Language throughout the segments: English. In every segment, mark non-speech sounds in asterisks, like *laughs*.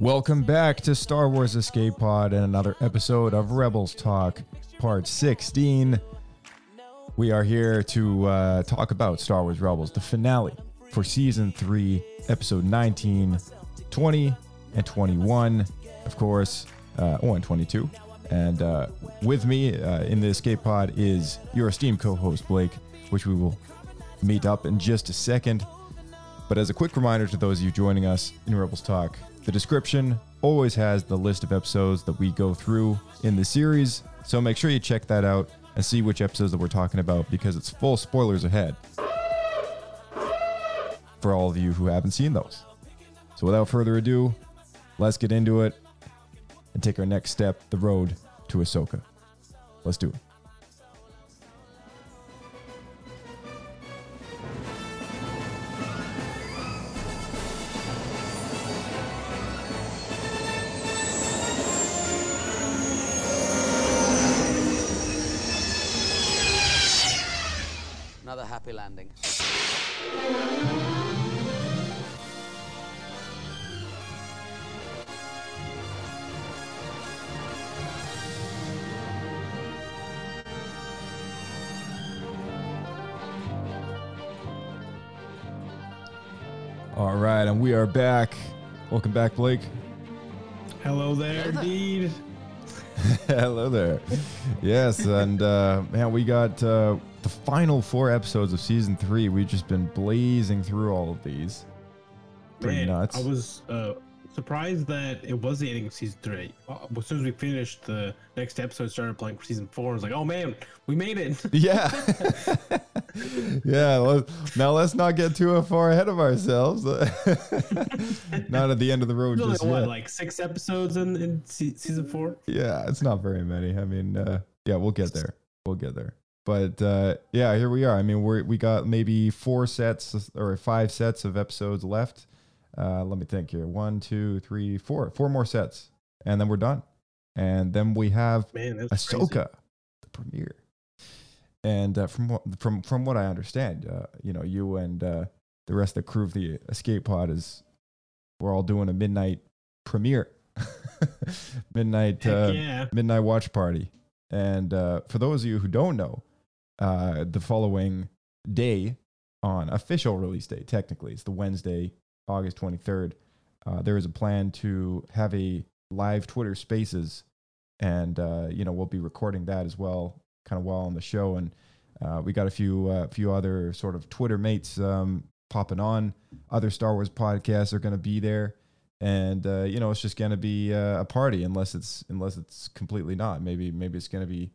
Welcome back to Star Wars Escape Pod and another episode of Rebels Talk, part 16. We are here to uh, talk about Star Wars Rebels, the finale for season 3, episode 19, 20, and 21. Of course, uh, oh, and 22. And uh, with me uh, in the Escape Pod is your esteemed co host, Blake, which we will meet up in just a second. But as a quick reminder to those of you joining us in Rebels Talk, the description always has the list of episodes that we go through in the series. So make sure you check that out and see which episodes that we're talking about because it's full spoilers ahead for all of you who haven't seen those. So without further ado, let's get into it and take our next step, the road to Ahsoka. Let's do it. Happy landing. All right, and we are back. Welcome back, Blake. Hello there, indeed. *laughs* Hello there. Yes, and uh, man, we got uh, the final four episodes of season three. We've just been blazing through all of these. Pretty Man, nuts. I was uh, surprised that it was the ending of season three. Uh, As soon as we finished, the next episode started playing for season four. I was like, oh man, we made it. *laughs* *laughs* yeah, yeah. let- Now let's not get too far ahead of ourselves. *laughs* not at the end of the road There's only, just what, like six episodes in, in se- season four? yeah, it's not very many. I mean, uh, yeah, we'll get there. We'll get there. But uh, yeah, here we are. I mean, we we got maybe four sets or five sets of episodes left. Uh, let me think here. One, two, three, four. Four more sets, and then we're done. And then we have Man, that's crazy. Ahsoka, the premiere. And uh, from what from from what I understand, uh, you know, you and uh, the rest of the crew of the Escape Pod is we're all doing a midnight premiere, *laughs* midnight uh, yeah. midnight watch party. And uh, for those of you who don't know, uh, the following day on official release day, technically, it's the Wednesday, August 23rd. Uh, there is a plan to have a live Twitter Spaces, and uh, you know we'll be recording that as well, kind of while on the show. And uh, we got a few uh, few other sort of Twitter mates um, popping on. Other Star Wars podcasts are going to be there, and uh, you know it's just going to be uh, a party unless it's unless it's completely not. Maybe maybe it's going to be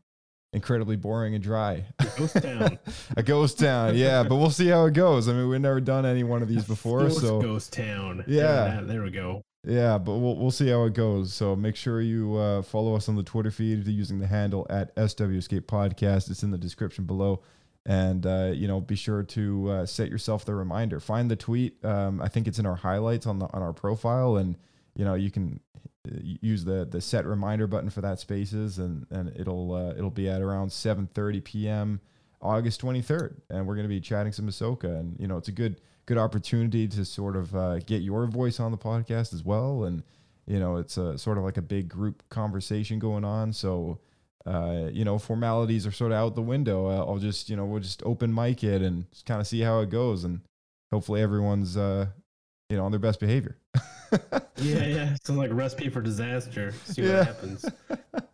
incredibly boring and dry. A ghost Town. *laughs* a ghost town, yeah. But we'll see how it goes. I mean, we've never done any one of these *laughs* before, so Ghost Town. Yeah. there we go. yeah. But we'll we'll see how it goes. So make sure you uh, follow us on the Twitter feed using the handle at SW Escape Podcast. It's in the description below. And uh, you know, be sure to uh, set yourself the reminder. Find the tweet. Um, I think it's in our highlights on the on our profile, and you know you can uh, use the the set reminder button for that spaces, and and it'll uh, it'll be at around 7:30 p.m. August 23rd, and we're going to be chatting some Ahsoka, and you know it's a good good opportunity to sort of uh, get your voice on the podcast as well, and you know it's a sort of like a big group conversation going on, so uh, you know, formalities are sort of out the window. I'll just, you know, we'll just open mic it and just kind of see how it goes, and hopefully everyone's, uh, you know, on their best behavior. Yeah, yeah. *laughs* Sounds like a recipe for disaster. See Yeah. what happens.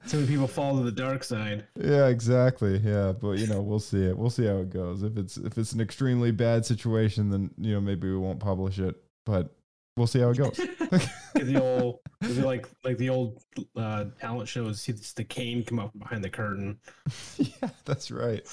So many people fall to the dark side. yeah, exactly. Yeah, but you know, we'll see it. We'll see how it goes. If it's if it's an extremely bad situation, then you know maybe we won't publish it, but we'll see how it goes. *laughs* The old, like like the old uh, talent shows. See this, the cane come up behind the curtain. *laughs* yeah, that's right.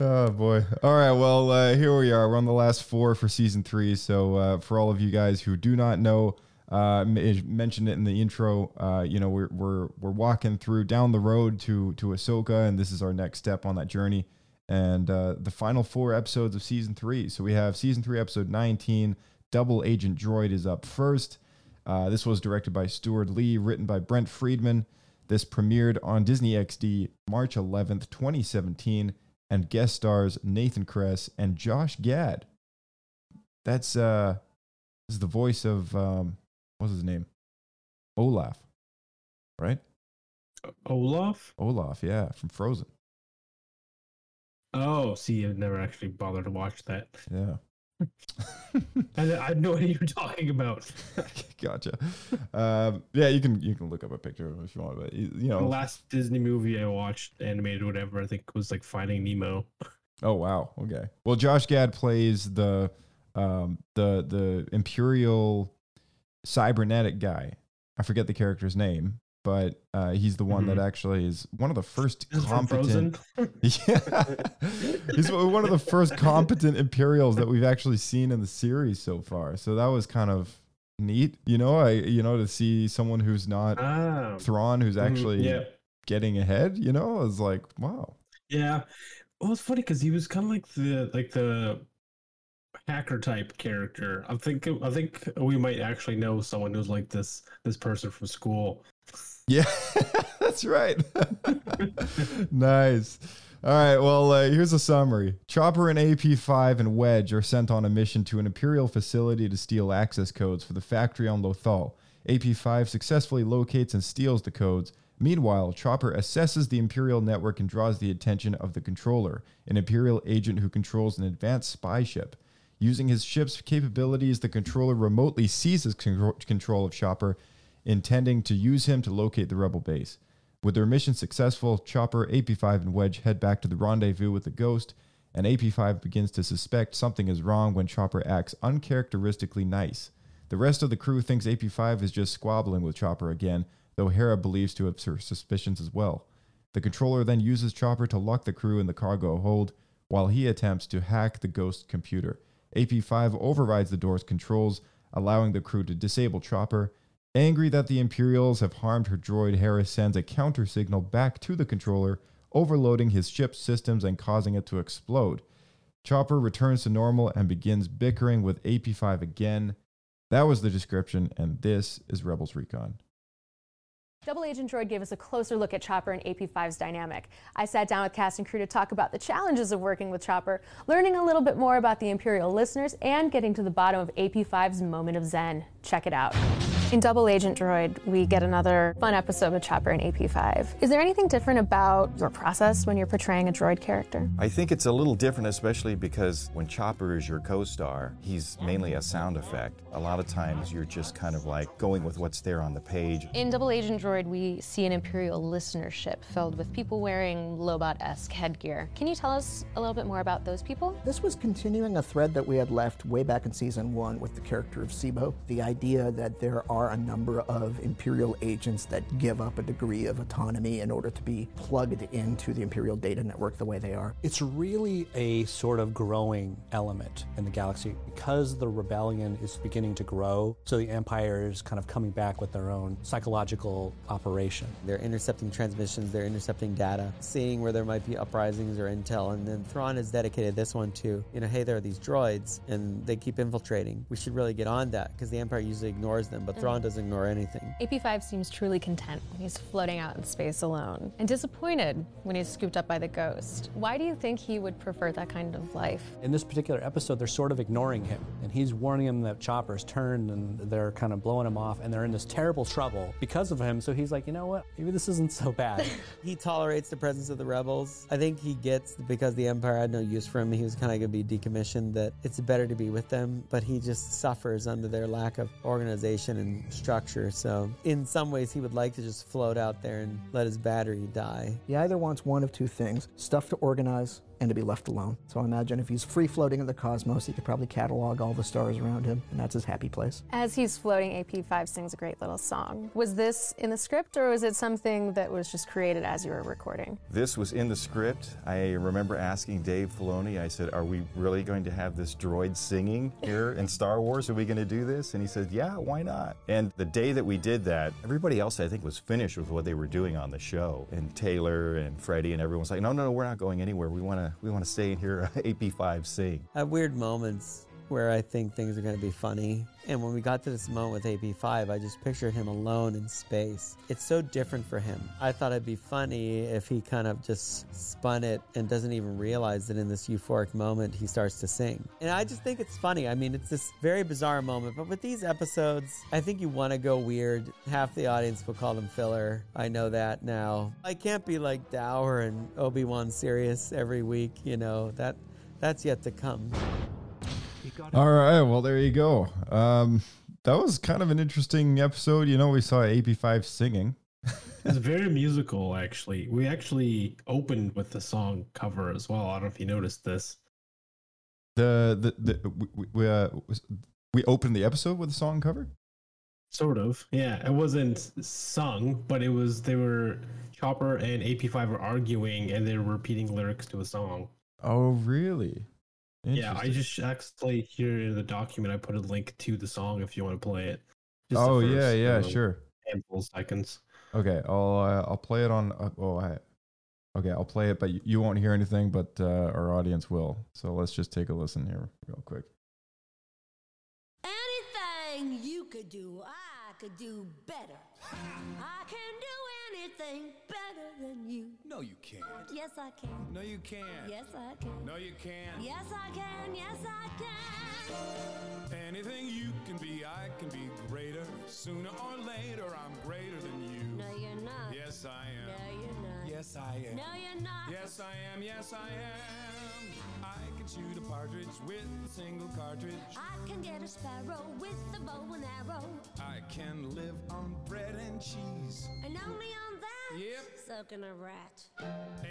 Oh boy. All right. Well, uh, here we are. We're on the last four for season three. So uh, for all of you guys who do not know, uh, mentioned it in the intro. Uh, you know, we're we're we're walking through down the road to to Ahsoka, and this is our next step on that journey. And uh, the final four episodes of season three. So we have season three, episode nineteen. Double Agent Droid is up first. Uh, this was directed by Stuart Lee, written by Brent Friedman. This premiered on Disney XD March 11th, 2017, and guest stars Nathan Kress and Josh Gad. That's uh, this is the voice of um, what's his name? Olaf, right? Olaf? Olaf, yeah, from Frozen. Oh, see, I've never actually bothered to watch that. Yeah, *laughs* I, I had no idea you were talking about. *laughs* gotcha. Um, yeah, you can you can look up a picture if you want, but you you The know. last Disney movie I watched, animated, or whatever, I think was like Finding Nemo. Oh wow. Okay. Well, Josh Gad plays the um, the the Imperial cybernetic guy. I forget the character's name, but uh, he's the one that actually is one of the first competent. *laughs* Yeah, he's one of the first competent Imperials that we've actually seen in the series so far. So that was kind of neat, you know. I you know to see someone who's not Ah, Thrawn who's mhm, actually yeah, getting ahead. You know, is like wow. yeah. Well, it's funny because he was kind of like the like the hacker type character. I think I think we might actually know someone who's like this this person from school. Yeah, *laughs* that's right. *laughs* nice. All right. Well, uh, here's a summary. Chopper and AP5 and Wedge are sent on a mission to an Imperial facility to steal access codes for the factory on Lothal. AP5 successfully locates and steals the codes. Meanwhile, Chopper assesses the Imperial network and draws the attention of the Controller, an Imperial agent who controls an advanced spy ship. Using his ship's capabilities, the Controller remotely seizes con- control of Chopper intending to use him to locate the rebel base. With their mission successful, Chopper, AP5, and Wedge head back to the rendezvous with the Ghost, and AP5 begins to suspect something is wrong when Chopper acts uncharacteristically nice. The rest of the crew thinks AP5 is just squabbling with Chopper again, though Hera believes to have her suspicions as well. The controller then uses Chopper to lock the crew in the cargo hold while he attempts to hack the Ghost computer. AP5 overrides the door's controls, allowing the crew to disable Chopper. Angry that the Imperials have harmed her droid, Hera sends a counter signal back to the controller, overloading his ship's systems and causing it to explode. Chopper returns to normal and begins bickering with AP5 again. That was the description, and this is Rebels Recon. Double Agent Droid gave us a closer look at Chopper and AP5's dynamic. I sat down with cast and crew to talk about the challenges of working with Chopper, learning a little bit more about the Imperial listeners, and getting to the bottom of AP5's moment of zen. Check it out. In Double Agent Droid, we get another fun episode with Chopper and AP5. Is there anything different about your process when you're portraying a droid character? I think it's a little different, especially because when Chopper is your co star, he's mainly a sound effect. A lot of times you're just kind of like going with what's there on the page. In Double Agent Droid, we see an Imperial listenership filled with people wearing Lobot esque headgear. Can you tell us a little bit more about those people? This was continuing a thread that we had left way back in season one with the character of Sibo. The idea that there are a number of Imperial agents that give up a degree of autonomy in order to be plugged into the Imperial data network the way they are. It's really a sort of growing element in the galaxy because the rebellion is beginning to grow. So the Empire is kind of coming back with their own psychological operation. They're intercepting transmissions, they're intercepting data, seeing where there might be uprisings or intel. And then Thrawn has dedicated this one to, you know, hey, there are these droids and they keep infiltrating. We should really get on that because the Empire usually ignores them, but Thrawn doesn't ignore anything. AP5 seems truly content when he's floating out in space alone, and disappointed when he's scooped up by the ghost. Why do you think he would prefer that kind of life? In this particular episode, they're sort of ignoring him, and he's warning him that Chopper's turned and they're kind of blowing him off, and they're in this terrible trouble because of him. So he's like, you know what? Maybe this isn't so bad. *laughs* he tolerates the presence of the rebels. I think he gets because the Empire had no use for him. He was kind of going to be decommissioned. That it's better to be with them, but he just suffers under their lack of organization and structure. So in some ways, he would like to just float out there and let his battery die. He either wants one of two things stuff to organize and to be left alone. So I imagine if he's free floating in the cosmos, he could probably catalog all the stars around him, and that's his happy place. As he's floating, AP5 sings a great little song. Was this in the script, or was it something that was just created as you were recording? This was in the script. I remember asking Dave Filoni, I said, Are we really going to have this droid singing here in Star Wars? Are we going to do this? And he said, Yeah, why not? And the day that we did that, everybody else, I think, was finished with what they were doing on the show. And Taylor and Freddie and everyone's like, No, no, no, we're not going anywhere. We want to we want to stay in here, *laughs* AP5 sing. Have weird moments where I think things are going to be funny. And when we got to this moment with AP5, I just pictured him alone in space. It's so different for him. I thought it'd be funny if he kind of just spun it and doesn't even realize that in this euphoric moment he starts to sing. And I just think it's funny. I mean, it's this very bizarre moment, but with these episodes, I think you want to go weird. Half the audience will call them filler. I know that now. I can't be like Dower and Obi-Wan serious every week, you know. That that's yet to come. All right, well there you go. Um, that was kind of an interesting episode. You know, we saw AP5 singing. It's *laughs* very musical, actually. We actually opened with the song cover as well. I don't know if you noticed this. The the, the we we, uh, we opened the episode with a song cover. Sort of, yeah. It wasn't sung, but it was. They were Chopper and AP5 were arguing, and they were repeating lyrics to a song. Oh, really? Yeah, I just actually here in the document I put a link to the song if you want to play it. Just Oh yeah, first, yeah, uh, sure. Handful of seconds. Okay, I'll uh, I'll play it on. Uh, oh, I, okay, I'll play it, but you, you won't hear anything, but uh, our audience will. So let's just take a listen here, real quick. Anything you could do, I could do better. *laughs* I can do anything better than you. No, you can't. Yes, I can. No, you can't. Yes, I can. No, you can't. Yes, I can. Yes, I can. Anything you can be, I can be greater. Sooner or later, I'm greater than you. No, you're not. Yes, I am. No, you're not. Yes, I am. No, you're not. Yes, I am. Yes, I am. I can shoot a partridge with a single cartridge. I can get a sparrow with a bow and arrow. I can live on bread and cheese. And only on that, Yep. soaking a rat.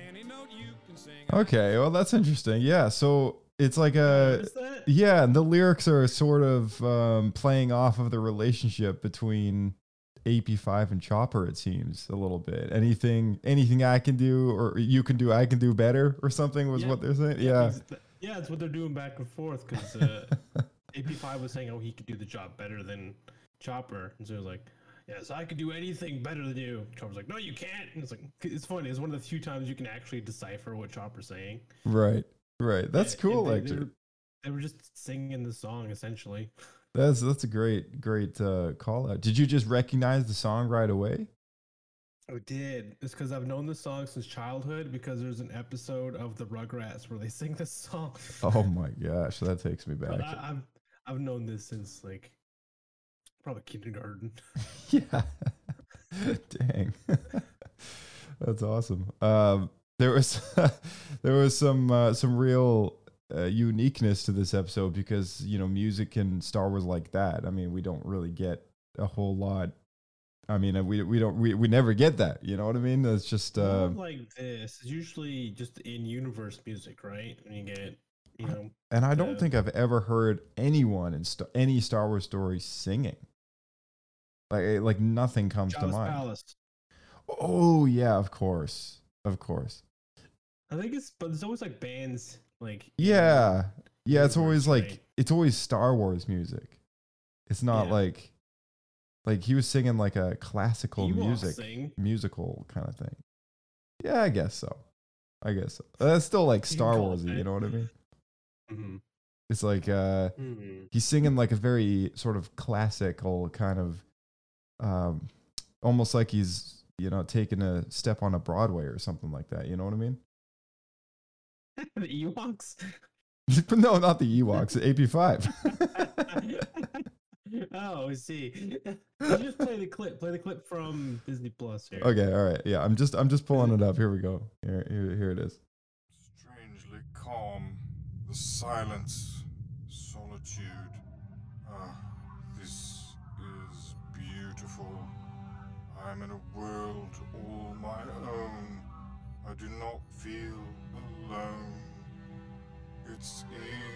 Any note you can sing. Okay, well that's interesting. Yeah, so it's like a yeah, and the lyrics are sort of um, playing off of the relationship between AP5 and Chopper. It seems a little bit. Anything, anything I can do or you can do, I can do better, or something was Yeah. what they're saying. Yeah, ex- Yeah, that's what they're doing back and forth because uh, *laughs* AP5 was saying, oh, he could do the job better than Chopper. And so he was like, yes, I could do anything better than you. Chopper's like, no, you can't. And it's like, it's funny. It's one of the few times you can actually decipher what Chopper's saying. right, right. That's And- cool. and They were, they were just singing the song essentially. that's that's a great, great uh, call out. Did you just recognize the song right away? I did. It's because I've known this song since childhood because there's an episode of the Rugrats where they *laughs* sing this song. Oh my gosh, that takes me But back. I, I've I've known this since like probably kindergarten. *laughs* *laughs* yeah. Dang. That's awesome. Um, there was there was some uh, some real uh, uniqueness to this episode because you know music in Star Wars like that. I mean, we don't really get a whole lot. I mean, uh, we we don't we, we never get that. You know what I mean? It's just uh, like this. It's usually just in universe music, right? And you get you know and I don't the- think I've ever heard anyone in Star, any Star Wars story singing. Like eh, like nothing comes to mind. Palace. Oh yeah, of course, of course. I think it's but there's always like bands like Yeah. Yeah, it's always like right? it's always Star Wars music. It's not Yeah. like like he was singing like a classical music sing. musical kind of thing. Yeah, I guess so. I guess so. That's still like Star Warsy, you know what I mean? Mhm. It's like uh Mhm. he's singing like a very sort of classical kind of um almost like he's, you know, taking a step on a Broadway or something like that, you know what I mean? *laughs* the Ewoks. *laughs* no, not the Ewoks, the AP5. *laughs* *laughs* oh, I see. *laughs* You just play the clip. Play the clip from Disney Plus here. Okay, all right. Yeah, I'm just I'm just pulling it up. Here we go. Here here, here it is. Strangely calm, the silence, solitude. Ah, this is beautiful. I'm in a world all my own. I do not feel alone. It's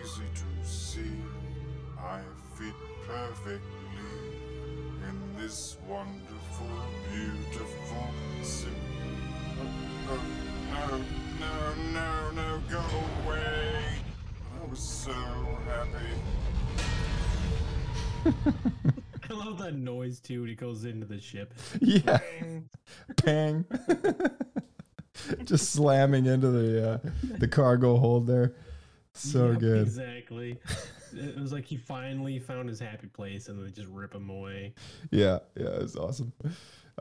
easy to see I fit perfectly in this wonderful, beautiful sim. Oh, no, no, no, no, go away! I was so happy. I love that noise too when he goes into the ship. *laughs* Yeah. Pang. *laughs* Just slamming into the uh, the cargo hold there. So Yep, good. Exactly. *laughs* It was like he finally found his happy place, and they just rip him away. Yeah, yeah, it's awesome. Do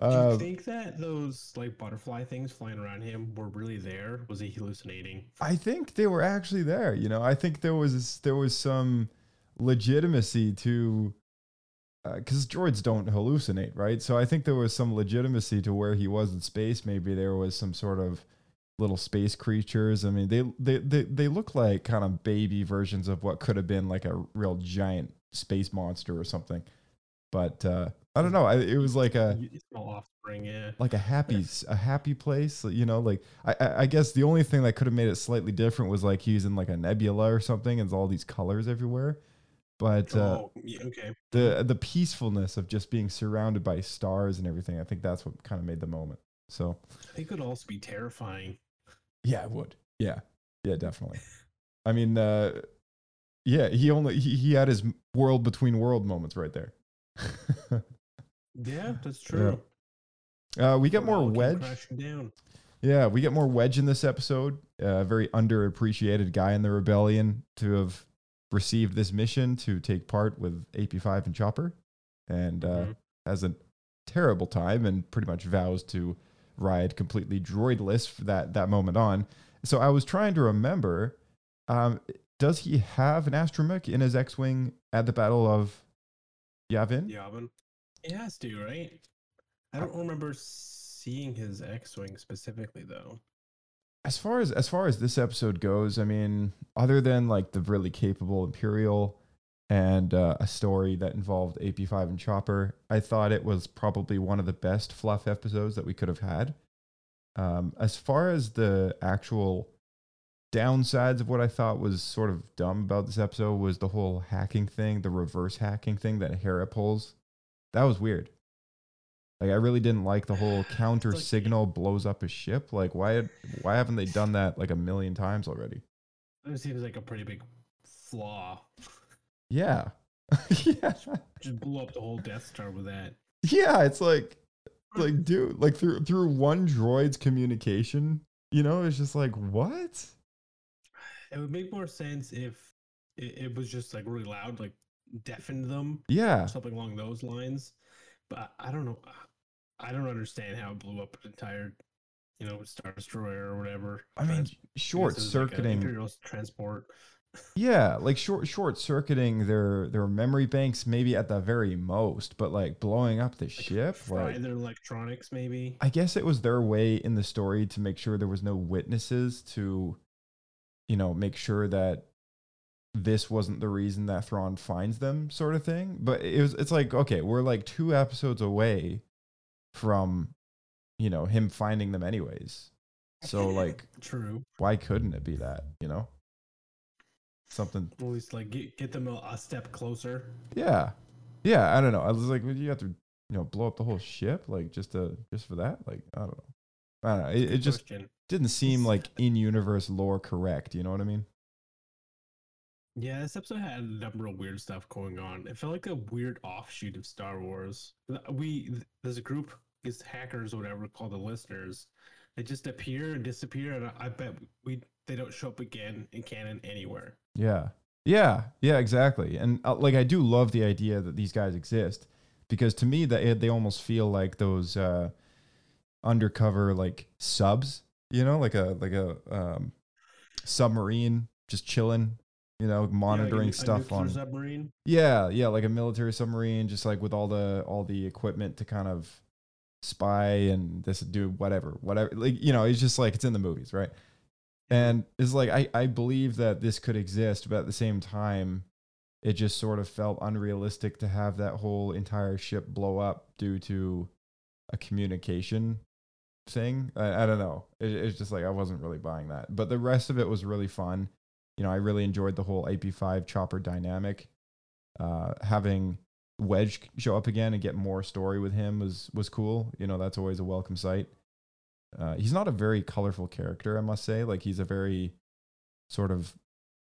Uh, you think that those like butterfly things flying around him were really there? Was he hallucinating? I think they were actually there. You know, I think there was there was some legitimacy to because droids don't hallucinate, right? So I think there was some legitimacy to where he was in space. Maybe there was some sort of little space creatures. I mean, they they they, they look like kind of baby versions of what could have been like a real giant space monster or something. But uh, I don't know. I, it was like a Small offspring, yeah. like a happy a happy place you know like I, I guess the only thing that could have made it slightly different was like he's in like a nebula or something and all these colors everywhere but uh oh, yeah, okay. the the peacefulness of just being surrounded by stars and everything i think that's what kind of made the moment so it could also be terrifying. Yeah it would yeah yeah definitely i mean uh yeah he only he, he had his world between world moments right there *laughs* Yeah, that's true. uh we get more wedge down. Yeah, we get more Wedge in this episode. A very underappreciated guy in the rebellion to have received this mission to take part with AP5 and Chopper, and uh, Mm-hmm. has a terrible time and pretty much vows to ride completely droidless for that that moment on. So I was trying to remember, um, does he have an astromech in his X-wing at the Battle of Yavin? Yavin. He has to, right? I don't remember seeing his X-wing specifically though. as far as as far as this episode goes, I mean, other than like the really capable Imperial and uh, a story that involved AP5 and Chopper, I thought it was probably one of the best fluff episodes that we could have had. Um, as far as the actual downsides of what I thought was sort of dumb about this episode was the whole hacking thing, the reverse hacking thing that Hera pulls. That was weird. Like I really didn't like the whole *sighs* counter signal blows up a ship. Like why why haven't they done that like a million times already? It seems like a pretty big flaw. Yeah. *laughs* yeah. Just blew up the whole Death Star with that. Yeah, it's like like dude, like through through one droid's communication, you know, it's just like what? It would make more sense if it, it was just like really loud, like deafened them. Yeah. something along those lines. But I, I don't know. I don't understand how it blew up an entire, you know, Star Destroyer or whatever. I mean, short guess it was like a circuiting Imperial transport. Yeah, like short short circuiting their their memory banks maybe at the very most, but like blowing up the ship. Fry Like, their electronics, maybe. I guess it was their way in the story to make sure there was no witnesses to, you know, make sure that this wasn't the reason that Thrawn finds them, sort of thing. But it was it's like, okay, we're like two episodes away from, you know, him finding them anyways. So like True. why couldn't it be that, you know? Something At least like get, get them a, a step closer. Yeah, yeah. I don't know. I was like, you have to, you know, blow up the whole ship like just to just for that? Like, I don't know. I don't know. It, it just didn't seem like *laughs* in universe lore correct. You know what I mean? Yeah, this episode had a number of weird stuff going on. It felt like a weird offshoot of Star Wars. We there's a group, these hackers or whatever, called the listeners. They just appear and disappear, and I, I bet we they don't show up again in canon anywhere. Yeah, yeah, yeah. Exactly. And uh, like, I do love the idea that these guys exist because to me, that they almost feel like those uh, undercover like subs. You know, like a like a um, submarine just chilling. You know, monitoring a stuff nuclear on submarine. Yeah, yeah, like a military submarine, just like with all the all the equipment to kind of spy and this do whatever, whatever. Like you know, it's just like it's in the movies, right? And it's like I I believe that this could exist, but at the same time, it just sort of felt unrealistic to have that whole entire ship blow up due to a communication thing. I, I don't know. It, it's just like I wasn't really buying that, but the rest of it was really fun. you know, I really enjoyed the whole AP5 chopper dynamic. Uh, having Wedge show up again and get more story with him was was cool. You know, that's always a welcome sight. Uh, he's not a very colorful character, I must say. Like he's a very sort of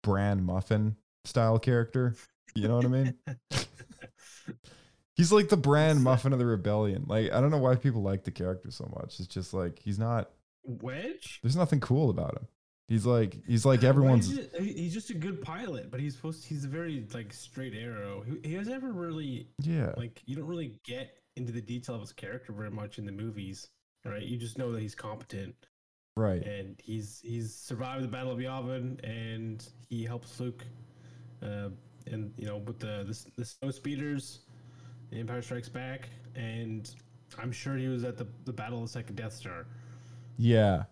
brand muffin style character. You know what I mean? *laughs* he's like the brand muffin of the rebellion. Like I don't know why people like the character so much. It's just like he's not. Wedge? There's nothing cool about him. He's like he's like everyone's. He's just, he's just a good pilot, but he's supposed. He's a very like straight arrow. He, he has never really. Yeah. Like you don't really get into the detail of his character very much in the movies, right? You just know that he's competent, Right. and he's he's survived the Battle of Yavin, and he helps Luke, uh, and you know with the the, the snow speeders, the Empire Strikes Back, and I'm sure he was at the the Battle of the Second Death Star. Yeah,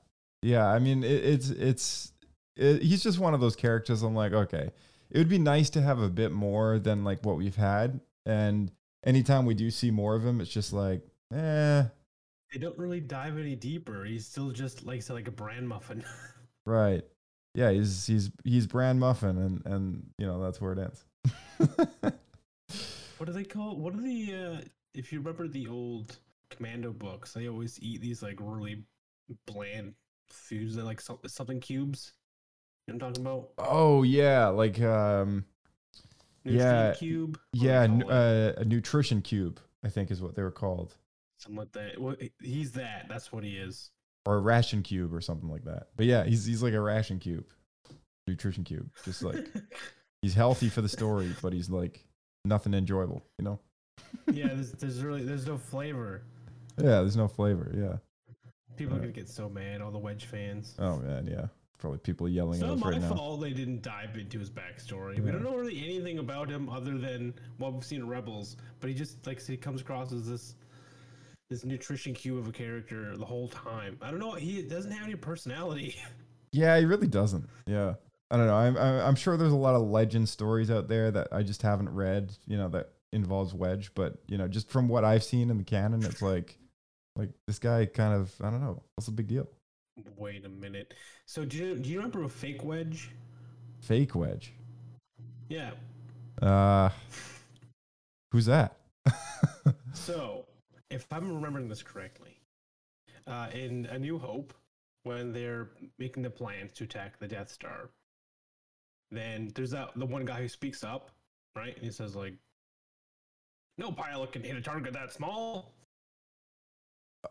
yeah. I mean, it, it's it's it, he's just one of those characters. I'm like, okay, it would be nice to have a bit more than like what we've had. And anytime we do see more of him, it's just like, eh, They don't really dive any deeper. He's still just like said, like a brand muffin. *laughs* right. Yeah, he's he's he's brand muffin, and and you know that's where it ends. *laughs* what do they call? What are the? Uh, if you remember the old Commando books, they always eat these like really bland foods, that like some- something cubes. You know what I'm talking about? Oh yeah, like um, Nutrient yeah, cube? Yeah, call uh, a nutrition cube, I think is what they were called, Like that. Well, he's that. That's what he is. or a ration cube or something like that. But yeah, he's he's like a ration cube, nutrition cube, just like *laughs* he's healthy for the story, but he's like nothing enjoyable, you know? yeah, there's, there's really there's no flavor. Yeah, there's no flavor. Yeah. People are gonna get so mad. All the Wedge fans. Oh man, yeah. Probably people yelling It's at not us my right now. fault they didn't dive into his backstory. We don't know really anything about him other than what we've seen in Rebels. But he just like he comes across as this this nutrition cube of a character the whole time. I don't know. He doesn't have any personality. *laughs* Yeah, he really doesn't. Yeah. I don't know. I'm I'm sure there's a lot of legend stories out there that I just haven't read, you know, that involves Wedge, but you know, just from what I've seen in the canon, it's like like this guy kind of I don't know, what's the big deal? Wait a minute. So do you do you remember a fake Wedge? Fake Wedge. Yeah. Uh *laughs* Who's that? *laughs* So if I'm remembering this correctly, uh, in A New Hope, when they're making the plans to attack the Death Star, then there's that the one guy who speaks up, right? And he says like, "No pilot can hit a target that small."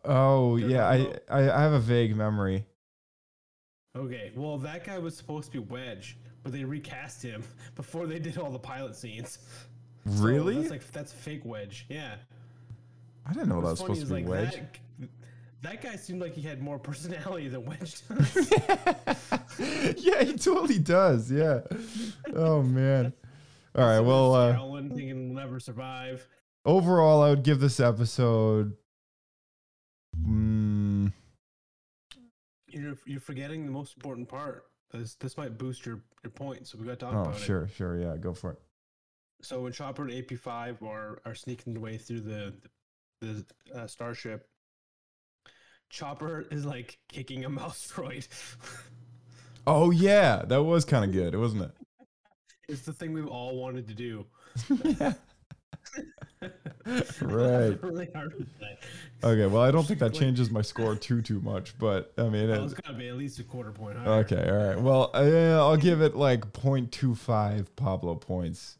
Oh They're yeah, I, I I have a vague memory. Okay, well that guy was supposed to be Wedge, but they recast him *laughs* before they did all the pilot scenes. So Really? that's like that's fake Wedge. Yeah. I didn't know that was supposed to be is, Wedge. That, that guy seemed like he had more *laughs* personality than Wedge does. *laughs* yeah, he totally does. Yeah. Oh man. All right. Well, uh, Scowling, thinking we'll never survive. overall, I would give this episode. Mm, You're you're forgetting the most important part. This this might boost your your points, so we got to talk oh, about it. sure, sure. Yeah, go for it. So when Chopper and AP5 are are sneaking their way through the the uh, starship, Chopper is like kicking a *laughs* mouse droid. Oh yeah, that was kind of good, wasn't it? *laughs* it's the thing we've all wanted to do. *laughs* Right. really hard. Okay. Well, I don't think that changes my score too too much, but I mean, Well, it, it's got to be at least a quarter point higher. Okay, all right. Well, uh, I'll give it like 0.25 Pablo points.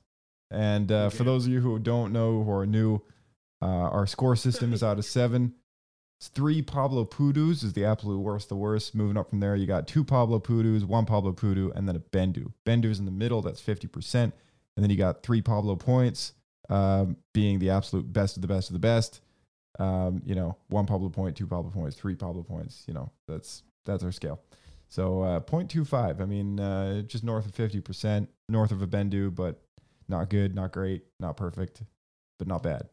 And uh, for those of you who don't know who are new, uh, our score system is out of seven. It's three Pablo Pudus is the absolute worst, the worst. Moving up from there, you got two Pablo Pudus, one Pablo Pudu, and then a Bendu. Bendu's in the middle, that's 50%. And then you got three Pablo points, um, being the absolute best of the best of the best. Um, you know, one Pablo point, two Pablo points, three Pablo points. You know, that's that's our scale. So uh, 0.25. I mean, uh, just north of 50%, north of a Bendu, but not good, not great, not perfect, but not bad.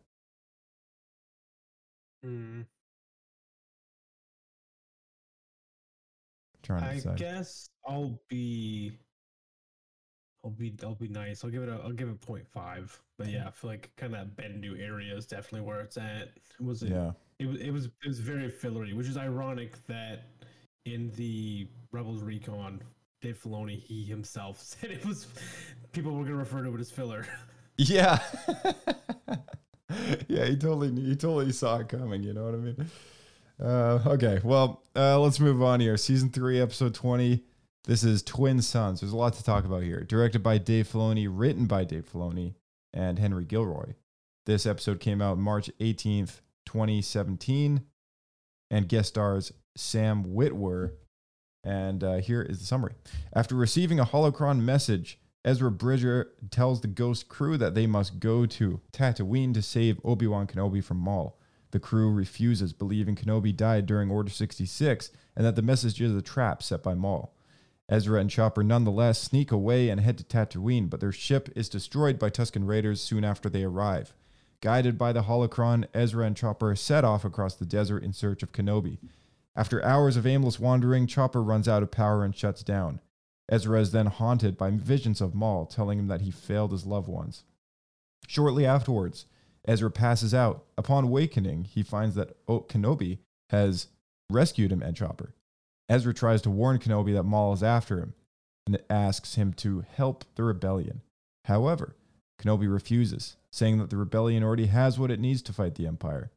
Mm-hmm. Trying I decide. guess I'll be. I'll be I'll be nice. I'll give it a I'll give it 0.5. But yeah, I feel like kind of that new area is definitely where it's at. Was it? Yeah. It was it was it was very fillery, which is ironic that in the Rebels Recon Dave Filoni, he himself *laughs* said it was people were going to refer to it as filler. Yeah. *laughs* *laughs* *laughs* yeah, he totally he totally saw it coming, you know what I mean? Uh, okay, well, uh, let's move on here. Season 3, episode 20. This is Twin Suns. There's a lot to talk about here. Directed by Dave Filoni, written by Dave Filoni and Henry Gilroy. This episode came out March 18th, 2017, and guest stars Sam Witwer. And uh, here is the summary. After receiving a holocron message, Ezra Bridger tells the Ghost crew that they must go to Tatooine to save Obi Wan Kenobi from Maul. The crew refuses, believing Kenobi died during Order 66 and that the message is a trap set by Maul. Ezra and Chopper nonetheless sneak away and head to Tatooine, but their ship is destroyed by Tusken Raiders soon after they arrive. Guided by the holocron, Ezra and Chopper set off across the desert in search of Kenobi. After hours of aimless wandering, Chopper runs out of power and shuts down. Ezra is then haunted by visions of Maul telling him that he failed his loved ones. Shortly afterwards, Ezra passes out. Upon awakening, he finds that Kenobi has rescued him and Chopper. Ezra tries to warn Kenobi that Maul is after him and asks him to help the rebellion. However, Kenobi refuses, saying that the rebellion already has what it needs to fight the Empire.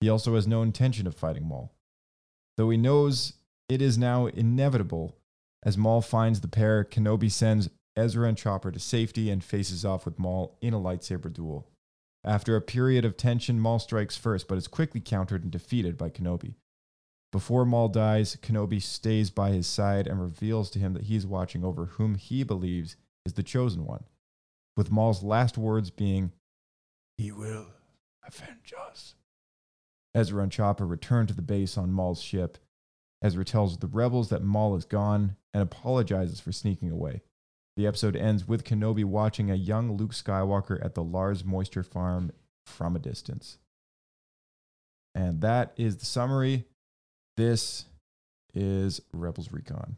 He also has no intention of fighting Maul. Though he knows it is now inevitable, as Maul finds the pair, Kenobi sends Ezra and Chopper to safety and faces off with Maul in a lightsaber duel. After a period of tension, Maul strikes first, but is quickly countered and defeated by Kenobi. Before Maul dies, Kenobi stays by his side and reveals to him that he is watching over whom he believes is the chosen one, with Maul's last words being, He will avenge us. Ezra and Chopper return to the base on Maul's ship. Ezra tells the rebels that Maul is gone and apologizes for sneaking away. The episode ends with Kenobi watching a young Luke Skywalker at the Lars Moisture farm from a distance. And that is the summary. This is Rebels Recon.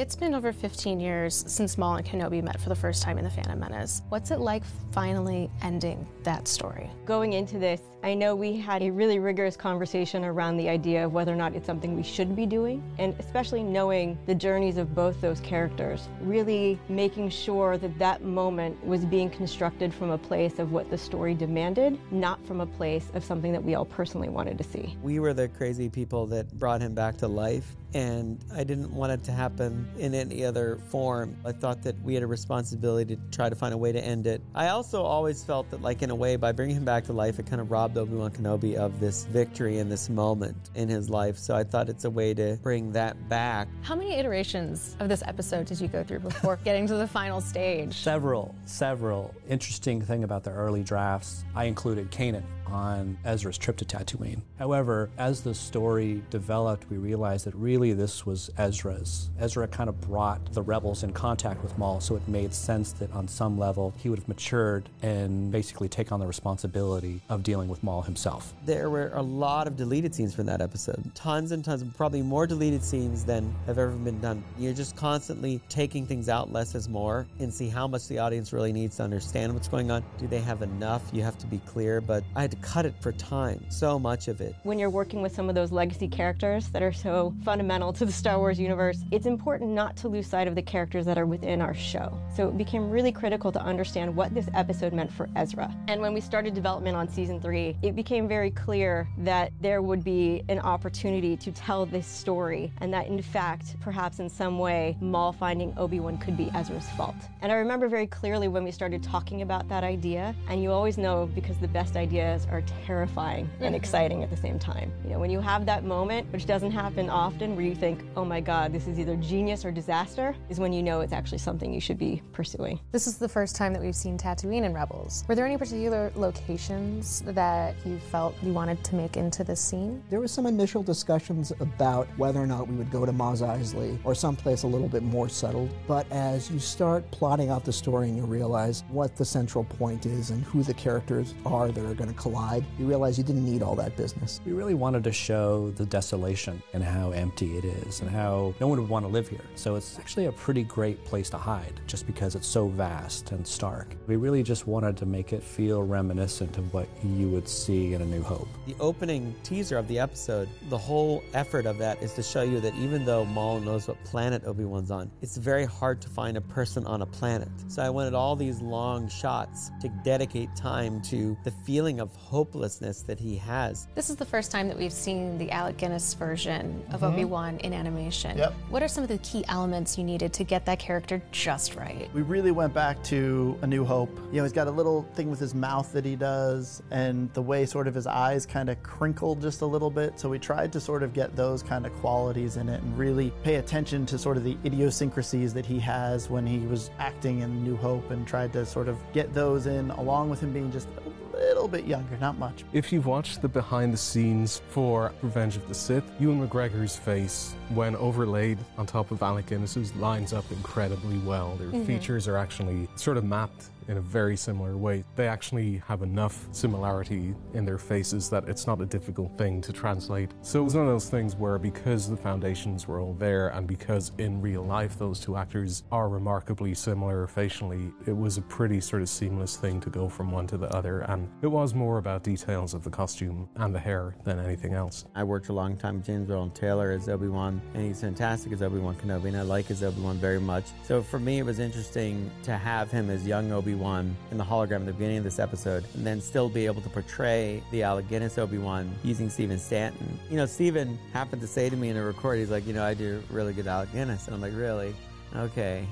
It's been over 15 years since Maul and Kenobi met for the first time in The Phantom Menace. What's it like finally ending that story? Going into this, I know we had a really rigorous conversation around the idea of whether or not it's something we should be doing, and especially knowing the journeys of both those characters, really making sure that that moment was being constructed from a place of what the story demanded, not from a place of something that we all personally wanted to see. We were the crazy people that brought him back to life, and I didn't want it to happen in any other form. I thought that we had a responsibility to try to find a way to end it. I also always felt that, like, in a way, by bringing him back to life, it kind of robbed Obi Wan Kenobi of this victory and this moment in his life. So I thought it's a way to bring that back. How many iterations of this episode did you go through before *laughs* getting to the final stage? Several, several. Interesting thing about the early drafts, I included Kanan on Ezra's trip to Tatooine. However, as the story developed, we realized that really this was Ezra's. Ezra kind of brought the rebels in contact with Maul, so it made sense that on some level he would have matured and basically take on the responsibility of dealing with Maul himself. There were a lot of deleted scenes from that episode. Tons and tons, probably more deleted scenes than have ever been done. You're just constantly taking things out, less is more, and see how much the audience really needs to understand what's going on. Do they have enough? You have to be clear, but I had to cut it for time, so much of it. When you're working with some of those legacy characters that are so fundamental to the Star Wars universe, it's important not to lose sight of the characters that are within our show. So it became really critical to understand what this episode meant for Ezra. And when we started development on season three, it became very clear that there would be an opportunity to tell this story, and that in fact, perhaps in some way, Maul finding Obi-Wan could be Ezra's fault. And I remember very clearly when we started talking about that idea, and you always know because the best ideas are terrifying and mm-hmm. exciting at the same time. You know, when you have that moment, which doesn't happen often, where you think, oh my God, this is either genius or disaster, is when you know it's actually something you should be pursuing. This is the first time that we've seen Tatooine in Rebels. Were there any particular locations that you felt you wanted to make into this scene? There was some initial discussions about whether or not we would go to Mos Eisley or someplace a little bit more settled. But as you start plotting out the story and you realize what the central point is and who the characters are that are going to collide, you realize you didn't need all that business. We really wanted to show the desolation and how empty it is and how no one would want to live here. So it's actually a pretty great place to hide just because it's so vast and stark. We really just wanted to make it feel reminiscent of what you would see in A New Hope. The opening teaser of the episode, the whole effort of that is to show you that even though Maul knows what planet Obi Wan's on, it's very hard to find a person on a planet. So I wanted all these long shots to dedicate time to the feeling of hopelessness that he has. This is the first time that we've seen the Alec Guinness version of Mhm. Obi In animation. Yep. What are some of the key elements you needed to get that character just right? We really went back to A New Hope. You know, he's got a little thing with his mouth that he does, and the way sort of his eyes kind of crinkle just a little bit. So we tried to sort of get those kind of qualities in it and really pay attention to sort of the idiosyncrasies that he has when he was acting in New Hope and tried to sort of get those in along with him being just little bit younger, not much. If you've watched the behind the scenes for Revenge of the Sith, Ewan McGregor's face, when overlaid on top of Alec Guinness's, lines up incredibly well. Their Mhm. features are actually sort of mapped in a very similar way. They actually have enough similarity in their faces that it's not a difficult thing to translate. So it was one of those things where because the foundations were all there and because in real life those two actors are remarkably similar facially, it was a pretty sort of seamless thing to go from one to the other. And it was more about details of the costume and the hair than anything else. I worked a long time with James Arnold Taylor as Obi Wan, and he's fantastic as Obi Wan Kenobi, and I like his Obi Wan very much. So for me, it was interesting to have him as young Obi Wan in the hologram at the beginning of this episode, and then still be able to portray the Alec Guinness Obi Wan using Stephen Stanton. You know, Stephen happened to say to me in a record, he's like, you know, I do really good Alec Guinness, and I'm like, really? Okay,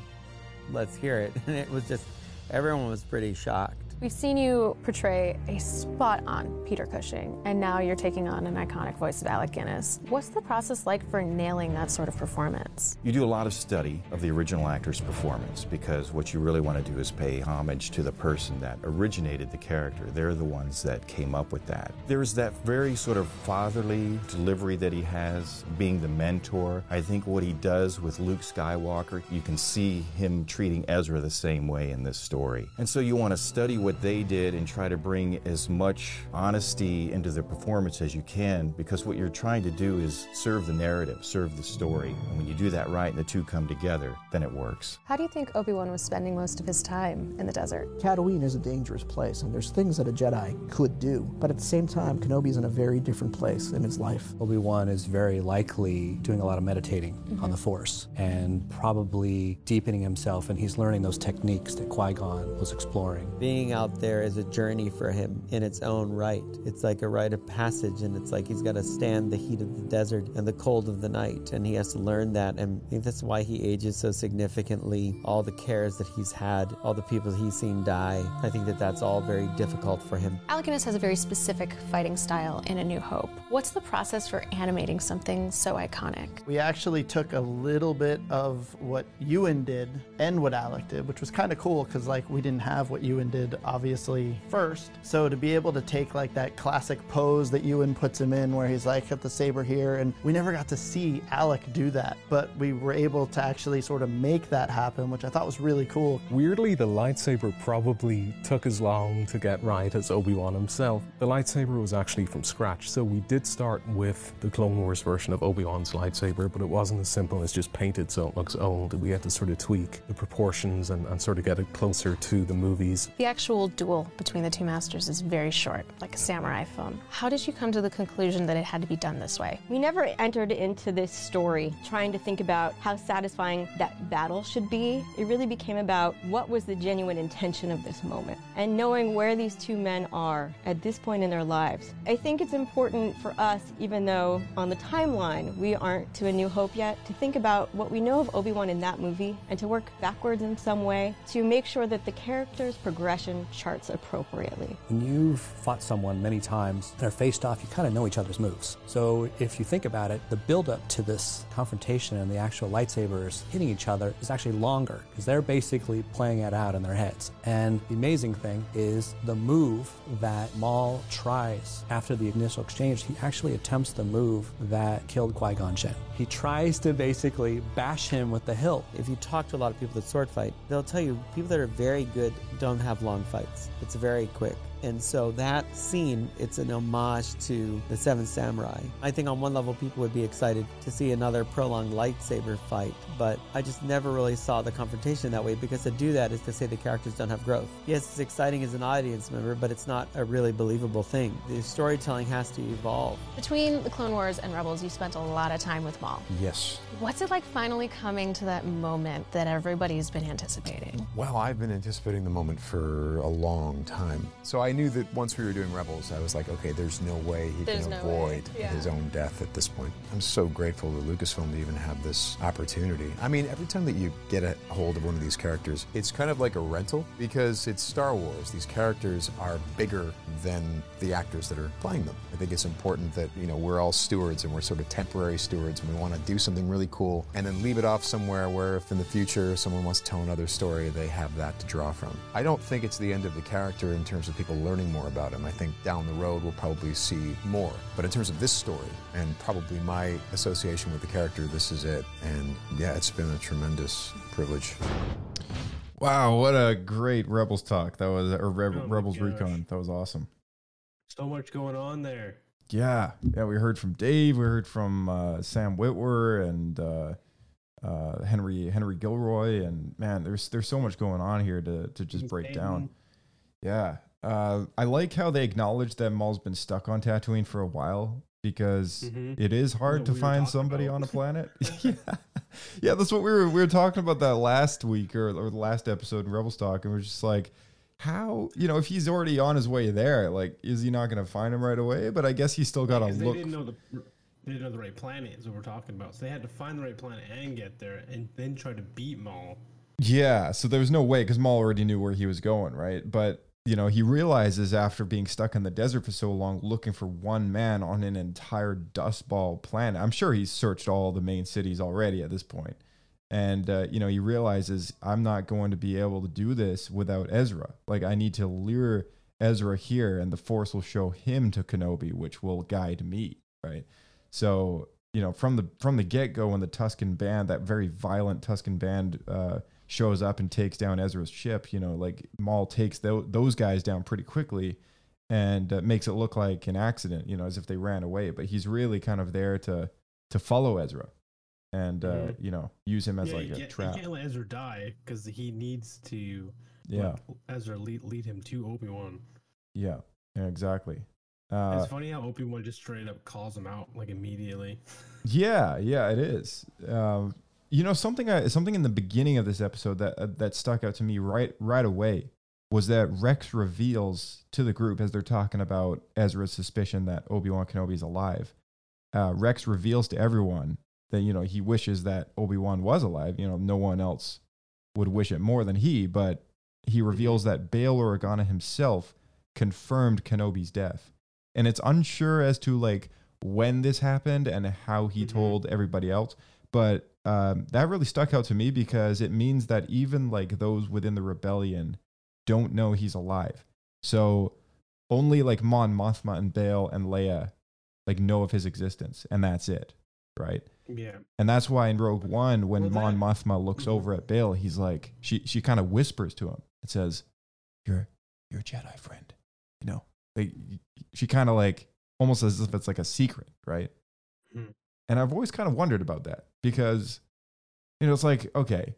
let's hear it. *laughs* And it was just, everyone was pretty shocked. We've seen you portray a spot on Peter Cushing, and now you're taking on an iconic voice of Alec Guinness. What's the process like for nailing that sort of performance? You do a lot of study of the original actor's performance because what you really want to do is pay homage to the person that originated the character. They're the ones that came up with that. There's that very sort of fatherly delivery that he has, being the mentor. I think what he does with Luke Skywalker, you can see him treating Ezra the same way in this story. And so you want to study what they did and try to bring as much honesty into their performance as you can because what you're trying to do is serve the narrative, serve the story. And when you do that right and the two come together, then it works. How do you think Obi Wan was spending most of his time in the desert? Tatooine is a dangerous place, and there's things that a Jedi could do. But at the same time, Kenobi's in a very different place in his life. Obi-Wan is very likely doing a lot of meditating on the Force and probably deepening himself, and he's learning those techniques that Qui-Gon was exploring. Being out there is a journey for him in its own right. It's like a rite of passage, and it's like he's got to stand the heat of the desert and the cold of the night, and he has to learn that. And I think that's why he ages so significantly. All the cares that he's had, all the people he's seen die, I think that that's all very difficult for him. Alec Guinness has a very specific fighting style in A New Hope. What's the process for animating something so iconic? We actually took a little bit of what Ewan did and what Alec did, which was kind of cool because like we didn't have what Ewan did obviously first. So to be able to take like that classic pose that Ewan puts him in, where he's like got the saber here, and we never got to see Alec do that, but we were able to actually sort of make that happen, which I thought was really cool. Weirdly, the lightsaber probably took as long to get right as Obi-Wan himself. The lightsaber was actually from scratch, so we did start with the Clone Wars version of Obi-Wan's lightsaber, but it wasn't as simple as just painted so it looks old. We had to sort of tweak the proportions and, and sort of get it closer to the movies. The actual duel between the two masters is very short, like a samurai film. How did you come to the conclusion that it had to be done this way? We never entered into this story trying to think about how satisfying that battle should be. It really became about what was the genuine intention of this moment and knowing where these two men are at this point in their lives. I think it's important for us, even though on the timeline we aren't to A New Hope yet, to think about what we know of Obi Wan in that movie and to work backwards in some way to make sure that the character's progression charts appropriately. When you've fought someone many times and are faced off, you kind of know each other's moves. So if you think about it, the build-up to this confrontation and the actual lightsabers hitting each other is actually longer because they're basically playing it out in their heads. And the amazing thing is the move that Maul tries after the initial exchange, he actually attempts the move that killed Qui-Gon Jinn. He tries to basically bash him with the hilt. If you talk to a lot of people that sword fight, they'll tell you people that are very good don't have long fights. It's very quick. And so that scene, it's an homage to the Seven Samurai. I think on one level, people would be excited to see another prolonged lightsaber fight, but I just never really saw the confrontation that way because to do that is to say the characters don't have growth. Yes, it's exciting as an audience member, but it's not a really believable thing. The storytelling has to evolve. Between the Clone Wars and Rebels, you spent a lot of time with Maul. Yes. What's it like finally coming to that moment that everybody's been anticipating? Well, I've been anticipating the moment for a long time. So I knew that once we were doing Rebels, I was like, okay, there's no way he There's can no avoid yeah. his own death at this point. I'm so grateful to Lucasfilm to even have this opportunity. I mean, every time that you get a hold of one of these characters, it's kind of like a rental because it's Star Wars. These characters are bigger than the actors that are playing them. I think it's important that, you know, we're all stewards and we're sort of temporary stewards and we want to do something really cool and then leave it off somewhere where if in the future someone wants to tell another story, they have that to draw from. I don't think it's the end of the character in terms of people learning more about him. I think down the road we'll probably see more. But in terms of this story and probably my association with the character, this is it. And yeah, it's been a tremendous privilege. Wow, what a great Rebels talk. That was or Re- Oh Rebels gosh. Recon. That was awesome. So much going on there. Yeah, yeah. We heard from Dave. We heard from uh, Sam Witwer and uh, uh, Henry Henry Gilroy. And man, there's there's so much going on here to to just break down. Yeah, uh, I like how they acknowledge that Maul's been stuck on Tatooine for a while because Mhm. it is hard to we find somebody about. on a planet. *laughs* *laughs* yeah, yeah. That's what we were we were talking about that last week or, or the last episode in Rebels Talk, and we're just like. How you know if he's already on his way there? Like, is he not going to find him right away? But I guess he's still got to they look didn't know the they didn't know the right planet is what we're talking about. So they had to find the right planet and get there, and then try to beat Maul. Yeah, so there was no way because Maul already knew where he was going, right? But you know, he realizes after being stuck in the desert for so long, looking for one man on an entire dust ball planet. I'm sure he's searched all the main cities already at this point. point, and uh, you know, he realizes I'm not going to be able to do this without Ezra. Like, I need to lure Ezra here, and the Force will show him to Kenobi, which will guide me, right? So you know, from the from the get go, when the Tusken band, that very violent Tusken band, uh, shows up and takes down Ezra's ship, you know, like Maul takes tho- those guys down pretty quickly, and uh, makes it look like an accident, you know, as if they ran away. But he's really kind of there to to follow Ezra, and uh, Mhm. you know, use him as yeah, like a can't, trap. you can't let Ezra die because he needs to. Yeah. let Ezra lead, lead him to Obi Wan. Yeah, yeah, exactly. Uh, it's funny how Obi Wan just straight up calls him out like immediately. *laughs* Yeah, yeah, it is. Um, you know, something I, something in the beginning of this episode that uh, that stuck out to me right right away was that Rex reveals to the group as they're talking about Ezra's suspicion that Obi Wan Kenobi is alive. Uh, Rex reveals to everyone that you know he wishes that Obi Wan was alive. You know, no one else would wish it more than he, but he reveals that Bail Organa himself confirmed Kenobi's death. And it's unsure as to like when this happened and how he told everybody else. But um, that really stuck out to me because it means that even like those within the rebellion don't know he's alive. So only like Mon Mothma and Bail and Leia like know of his existence, and that's it, right? Yeah. And that's why in Rogue One, when Mon Mothma looks Mm-hmm. over at Bail, he's like, she she kind of whispers to him. It says, "You're you're a Jedi friend," you know. Like she kind of like almost as if it's like a secret, right? Mhm. And I've always kind of wondered about that because, you know, it's like okay,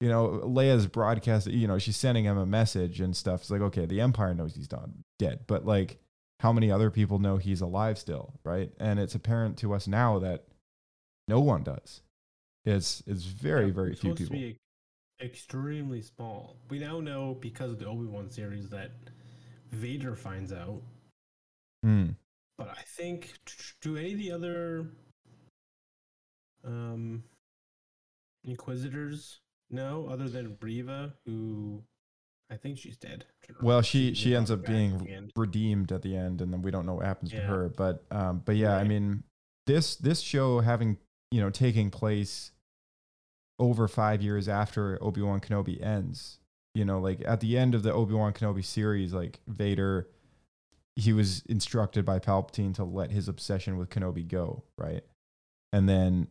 you know, Leia's broadcast, you know, she's sending him a message and stuff. It's like okay, the Empire knows he's done dead, but like, how many other people know he's alive still, right? And it's apparent to us now that no one does. It's it's very Yeah, very it's few people. To be extremely small. We now know because of the Obi Wan series that Vader finds out. Hmm. But I think do any of the other um Inquisitors No, other than Briva, who I think she's dead. Well, she she ends up her back at the being redeemed at the end, and then we don't know what happens to her. But um, but yeah, I mean, this this show having you know taking place over five years after Obi Wan Kenobi ends, you know, like at the end of the Obi Wan Kenobi series, like Vader, he was instructed by Palpatine to let his obsession with Kenobi go, right? And then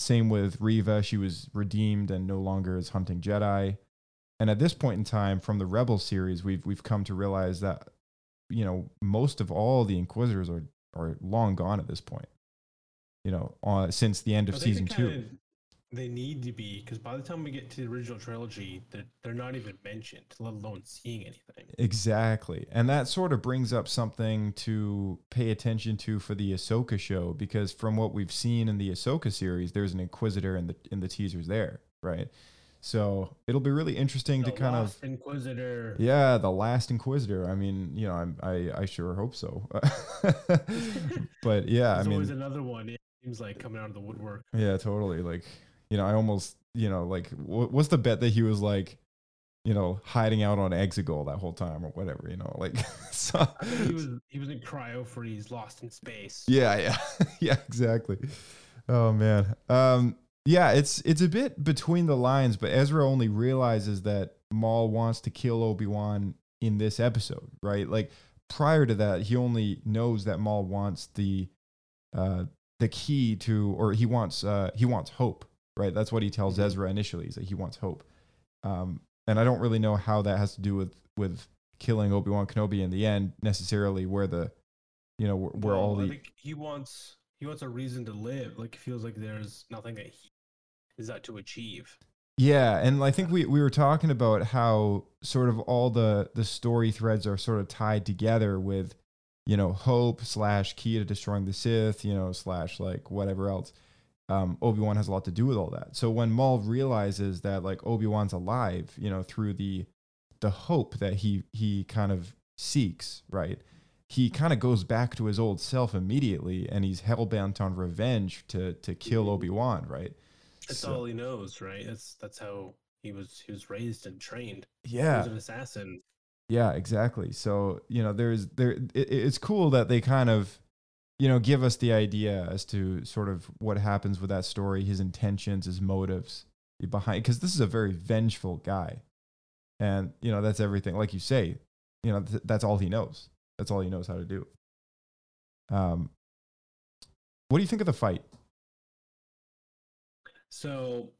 same with Reva, she was redeemed and no longer is hunting Jedi. and at this point in time, from the Rebel series, we've we've come to realize that you know most of all the Inquisitors are are long gone at this point. You know, uh, since the end of season two. kinda- They need to be because by the time we get to the original trilogy, they're, they're not even mentioned, let alone seeing anything. Exactly. And that sort of brings up something to pay attention to for the Ahsoka show because from what we've seen in the Ahsoka series, there's an Inquisitor in the in the teasers there, right? So it'll be really interesting to kind of Inquisitor. yeah, the last Inquisitor. I mean, you know, I'm, I I sure hope so. *laughs* but yeah, I mean. There's mean, always another one. It seems like coming out of the woodwork. yeah, totally. Like, you know, I almost, you know, like, wh- what's the bet that he was like, you know, hiding out on Exegol that whole time or whatever, you know, like, *laughs* so, he was he was in cryo freeze, lost in space. yeah, *laughs* yeah, yeah, exactly. Oh man, um, yeah, it's it's a bit between the lines, but Ezra only realizes that Maul wants to kill Obi Wan in this episode, right? Like prior to that, he only knows that Maul wants the uh, the key to, or he wants uh, he wants hope, right? That's what he tells Ezra initially, is that he wants hope. Um, and I don't really know how that has to do with with killing Obi Wan Kenobi in the end necessarily, where the you know where, where all Well, I the he wants he wants a reason to live. Like it feels like there's nothing that he is that to achieve. Yeah, and I think we, we were talking about how sort of all the the story threads are sort of tied together with, you know, hope slash key to destroying the Sith, you know, slash like whatever else. Um, Obi Wan has a lot to do with all that. So when Maul realizes that like Obi Wan's alive, you know, through the the hope that he he kind of seeks, right? He kind of goes back to his old self immediately, and he's hell bent on revenge to to kill Obi Wan, right? That's So- all he knows, right? That's that's how he was he was raised and trained. Yeah, he was an assassin. Yeah, exactly. So you know, there's there. It, it's cool that they kind of, you know, give us the idea as to sort of what happens with that story, his intentions, his motives behind. Because this is a very vengeful guy, and you know that's everything. Like you say, you know, th- that's all he knows. That's all he knows how to do. Um, what do you think of the fight? So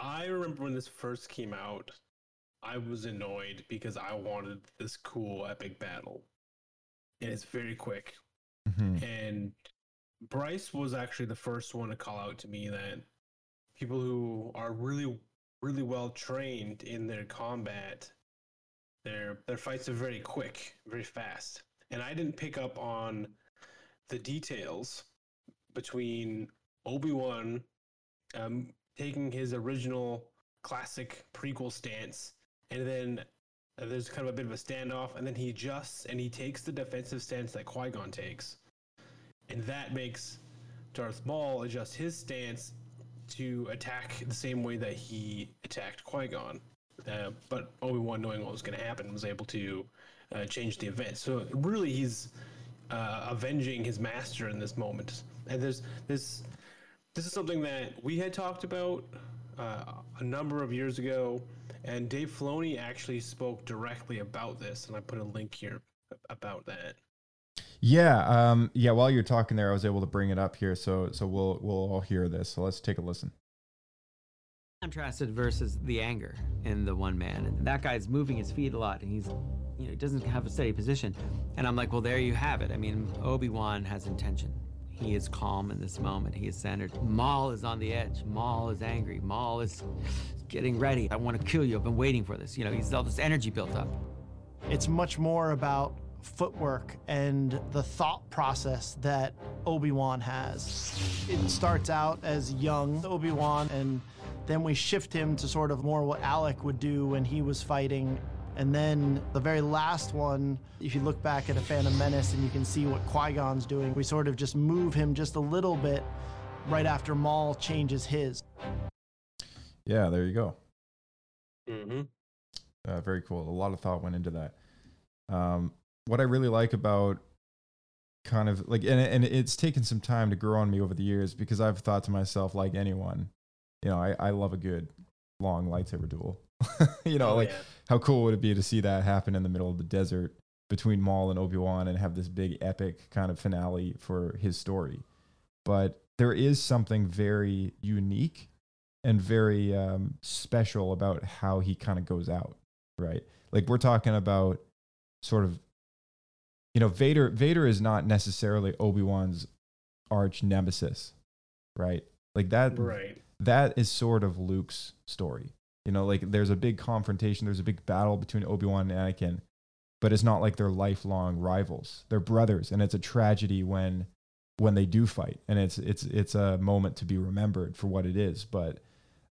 I remember when this first came out, I was annoyed because I wanted this cool epic battle. And it's very quick. And Bryce was actually the first one to call out to me that people who are really, really well trained in their combat, their their fights are very quick, very fast. And I didn't pick up on the details between Obi Wan um, taking his original classic prequel stance, and then there's kind of a bit of a standoff, and then he adjusts and he takes the defensive stance that Qui Gon takes, and that makes Darth Maul adjust his stance to attack the same way that he attacked Qui Gon. Uh, but Obi Wan, knowing what was going to happen, was able to uh, change the event. So really, he's uh, avenging his master in this moment. And there's this this is something that we had talked about uh, a number of years ago, and Dave Filoni actually spoke directly about this, and I put a link here about that. Yeah, um, yeah. While you're talking there, I was able to bring it up here, so so we'll we'll all hear this. So let's take a listen. contrasted versus the anger in the one man and that guy's moving his feet a lot and he's you know he doesn't have a steady position. And i'm like well there you have it. I mean obi-wan has intention. He is calm in this moment. He is centered. Maul is on the edge. Maul is angry. Maul is getting ready. I want to kill you. I've been waiting for this. You know he's all this energy built up. It's much more about footwork and the thought process that Obi-Wan has. It starts out as young Obi-Wan and then we shift him to sort of more what Alec would do when he was fighting. And then the very last one, if you look back at a Phantom Menace and you can see what Qui-Gon's doing, we sort of just move him just a little bit right after Maul changes his. Yeah, there you go. Mm-hmm. Uh, very cool. A lot of thought went into that. Um, what I really like about kind of like, and, and it's taken some time to grow on me over the years because I've thought to myself, like anyone, you know, I, I love a good long lightsaber duel. *laughs* you know, Oh, like yeah. how cool would it be to see that happen in the middle of the desert between Maul and Obi Wan and have this big epic kind of finale for his story? But there is something very unique and very um, special about how he kind of goes out, right? Like we're talking about sort of, you know, Vader. Vader is not necessarily Obi Wan's arch nemesis, right? Like that. Right. That is sort of Luke's story. You know, like there's a big confrontation, there's a big battle between Obi Wan and Anakin, but it's not like they're lifelong rivals. They're brothers, and it's a tragedy when when they do fight, and it's it's it's a moment to be remembered for what it is. But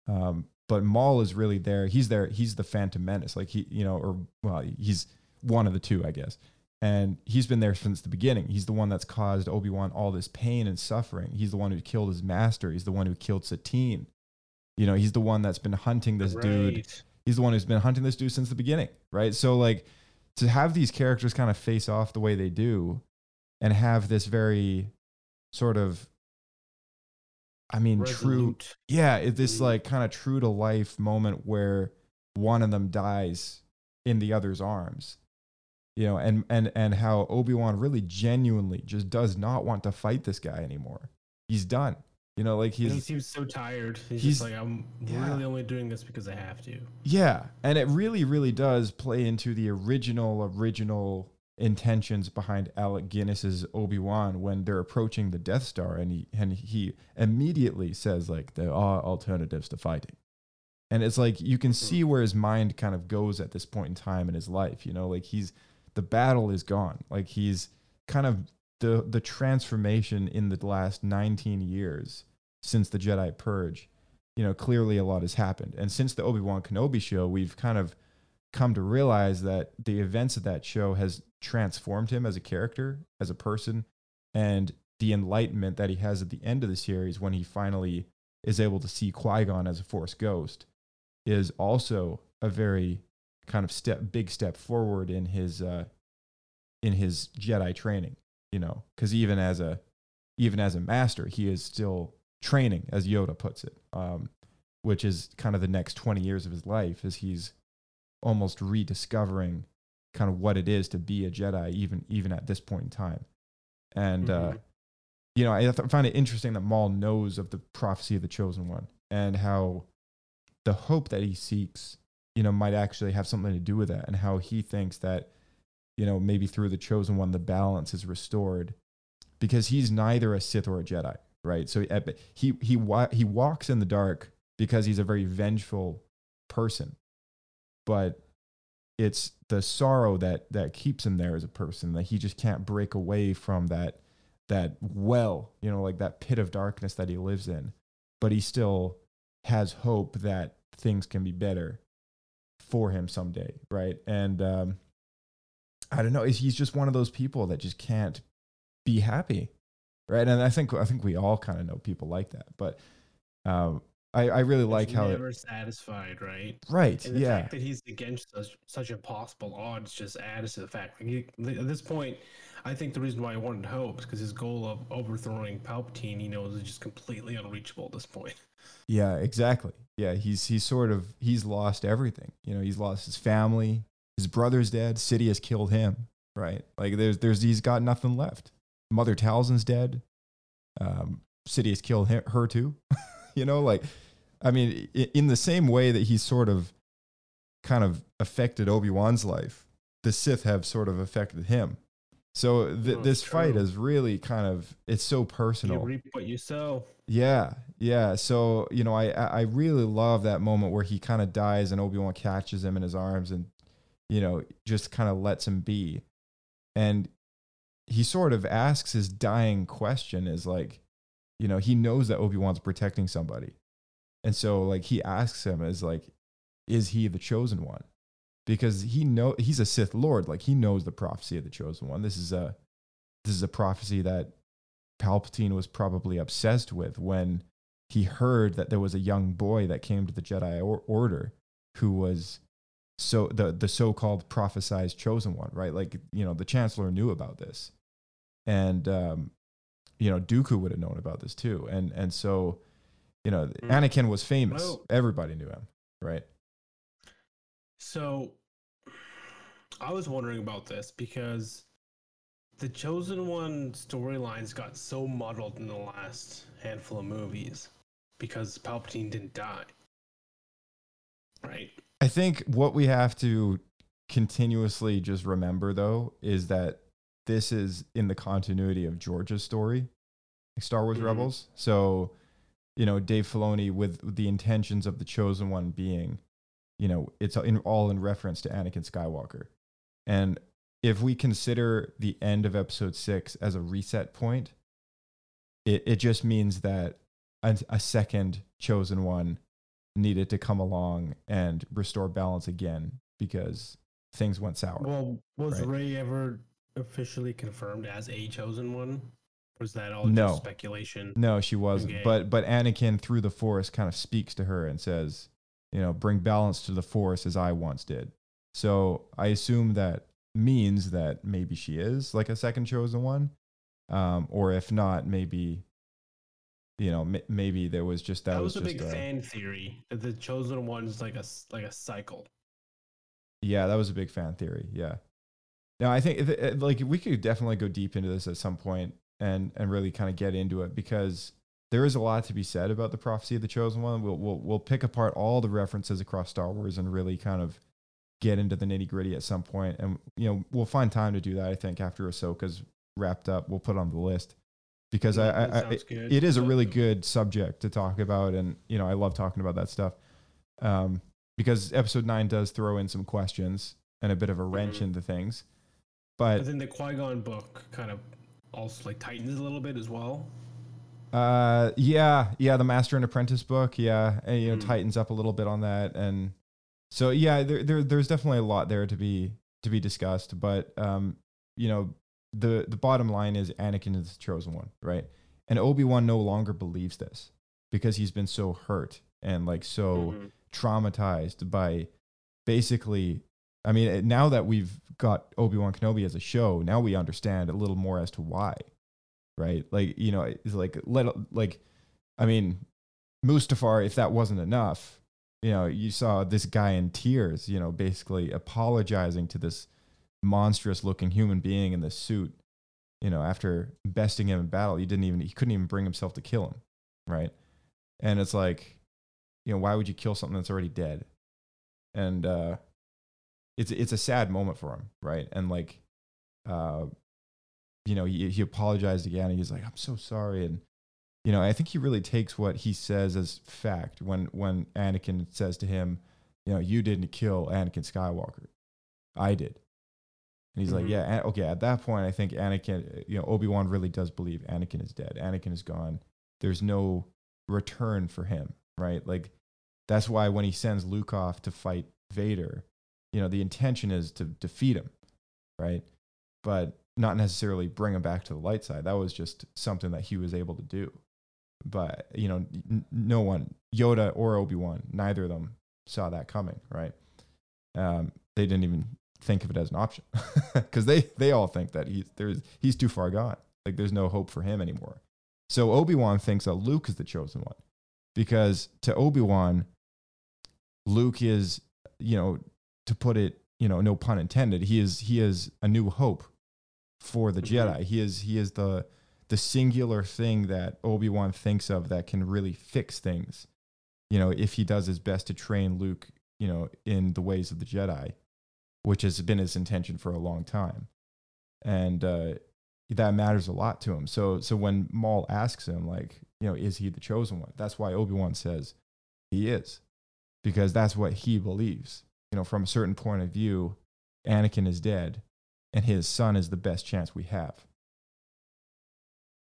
um, but Maul is really there. He's there. He's the Phantom Menace. Like he, you know, or well, he's one of the two, I guess. And he's been there since the beginning. He's the one that's caused Obi Wan all this pain and suffering. He's the one who killed his master. He's the one who killed Satine. You know, he's the one that's been hunting this dude. He's the one who's been hunting this dude since the beginning, right? So like to have these characters kind of face off the way they do and have this very sort of I mean true yeah, it, this mm-hmm. like kind of true to life moment where one of them dies in the other's arms. You know, and and and how Obi-Wan really genuinely just does not want to fight this guy anymore. He's done. You know, like And he he's seems so tired. He's, he's- just like, I'm yeah. really only doing this because I have to. Yeah, and it really, really does play into the original, original intentions behind Alec Guinness's Obi Wan when they're approaching the Death Star, and he and he immediately says like there are alternatives to fighting, and it's like you can hmm. see where his mind kind of goes at this point in time in his life. You know, like he's the battle is gone, like he's kind of the the transformation in the last 19 years since the Jedi Purge you know, clearly a lot has happened. And since the Obi Wan Kenobi show, we've kind of come to realize that the events of that show has transformed him as a character, as a person, and the enlightenment that he has at the end of the series when he finally is able to see Qui Gon as a Force ghost is also a very kind of step, big step forward in his uh, in his Jedi training. You know, because even as a even as a master, he is still training, as Yoda puts it, um, which is kind of the next 20 years of his life as he's almost rediscovering kind of what it is to be a Jedi, even even at this point in time. And uh, you know, I th- find it interesting that Maul knows of the prophecy of the chosen one and how the hope that he seeks, you know, might actually have something to do with that, and how he thinks that, you know, maybe through the chosen one, the balance is restored, because he's neither a Sith or a Jedi, right? So uh, he he he walks in the dark because he's a very vengeful person, but it's the sorrow that that keeps him there as a person that he just can't break away from that that well you know like that pit of darkness that he lives in but he still has hope that things can be better for him someday right and um i don't know he's just one of those people that just can't be happy right and i think i think we all kind of know people like that but um i i really like how it, never satisfied, right? Right, And the yeah. fact that he's against such, such impossible odds just adds to the fact. Like, at this point, I think the reason why he wanted hope is because his goal of overthrowing Palpatine, he knows, is just completely unreachable at this point. *laughs* Yeah, exactly. Yeah, he's he's sort of he's lost everything. You know, he's lost his family. His brother's dead. Sidious killed him. Right? Like there's there's he's got nothing left. Mother Talzin's dead. Um, Sidious killed her, her too. *laughs* you know, like I mean, in the same way that he's sort of kind of affected Obi Wan's life, the Sith have sort of affected him. So th- Oh, this fight true. is really kind of it's so personal. You reap what you sow. Yeah, yeah. So you know, I I I really love that moment where he kind of dies and Obi Wan catches him in his arms and you know just kind of lets him be, and he sort of asks his dying question is like, you know, he knows that Obi Wan's protecting somebody, and so like he asks him is like, is he the chosen one? Because he know he's a Sith Lord, like he knows the prophecy of the chosen one. This is a this is a prophecy that Palpatine was probably obsessed with when he heard that there was a young boy that came to the Jedi or- Order who was so the the so-called prophesized chosen one, right? Like you know, the Chancellor knew about this, and um, you know, Dooku would have known about this too, and and so you know, Anakin was famous. Everybody knew him, right? So, I was wondering about this because the Chosen One storylines got so muddled in the last handful of movies. because Palpatine didn't die. Right. I think what we have to continuously just remember though is that this is in the continuity of George's story, like Star Wars Mhm. Rebels. So, you know, Dave Filoni with the intentions of the chosen one being, you know, it's in, all in reference to Anakin Skywalker. And if we consider the end of episode six as a reset point, it, it just means that a, a second chosen one needed to come along and restore balance again because things went sour. Well, was Right. Rey ever officially confirmed as a chosen one? Was that all no just speculation? No, she wasn't. Okay. But but Anakin through the Force kind of speaks to her and says, you know, bring balance to the Force as I once did. So I assume that means that maybe she is like a second chosen one, um, or if not, maybe. You know, m- maybe there was just that, that was, a just big fan theory that the chosen one is like a like a cycle. Yeah, that was a big fan theory. Yeah. Now I think like we could definitely go deep into this at some point and and really kind of get into it because there is a lot to be said about the prophecy of the chosen one. We'll we'll we'll pick apart all the references across Star Wars and really kind of get into the nitty gritty at some point. And you know we'll find time to do that. I think after Ahsoka's wrapped up, we'll put on the list because Yeah, I, I, it- is a really good subject to talk about, and you know I love talking about that stuff. Um, because episode nine does throw in some questions and a bit of a wrench Mm-hmm. into things. But But then the Qui Gon book kind of also like tightens a little bit as well. Uh, yeah, yeah, the Master and Apprentice book, yeah, and, you know, Mm. tightens up a little bit on that, and so yeah, there, there there's definitely a lot there to be to be discussed. But um, you know, the the bottom line is Anakin is the chosen one, right? And Obi Wan no longer believes this because he's been so hurt and like so Mhm. traumatized by basically I mean, now that we've got Obi Wan Kenobi as a show, now we understand a little more as to why, right? Like, you know, it's like let like, I mean, Mustafar. If that wasn't enough, you know, you saw this guy in tears, you know, basically apologizing to this monstrous-looking human being in this suit, you know, after besting him in battle. He didn't even he couldn't even bring himself to kill him, right? And it's like, you know, why would you kill something that's already dead? And uh it's it's a sad moment for him, right? And like, uh, you know, he he apologized again. And he's like, "I'm so sorry," and you know, I think he really takes what he says as fact when when Anakin says to him, "You know, you didn't kill Anakin Skywalker, I did." And he's like, Mhm. "Yeah, okay." At that point, I think Anakin, you know, Obi Wan really does believe Anakin is dead. Anakin is gone. There's no return for him, right? Like that's why when he sends Luke off to fight Vader, you know, the intention is to defeat him, right? But not necessarily bring him back to the light side. That was just something that he was able to do. But, you know, n- no one, Yoda or Obi-Wan, neither of them saw that coming, right? Um, they didn't even think of it as an option *laughs* because they, they all think that he's, there's, he's too far gone. Like there's no hope for him anymore. So Obi-Wan thinks that Luke is the chosen one because to Obi-Wan, Luke is, you know, to put it, you know, no pun intended, he is he is a new hope for the Jedi. He is he is the the singular thing that Obi-Wan thinks of that can really fix things. You know, if he does his best to train Luke, you know, in the ways of the Jedi, which has been his intention for a long time. And uh that matters a lot to him. So so when Maul asks him like, you know, is he the chosen one? That's why Obi-Wan says he is. Because that's what he believes. You know, from a certain point of view, Anakin is dead and his son is the best chance we have.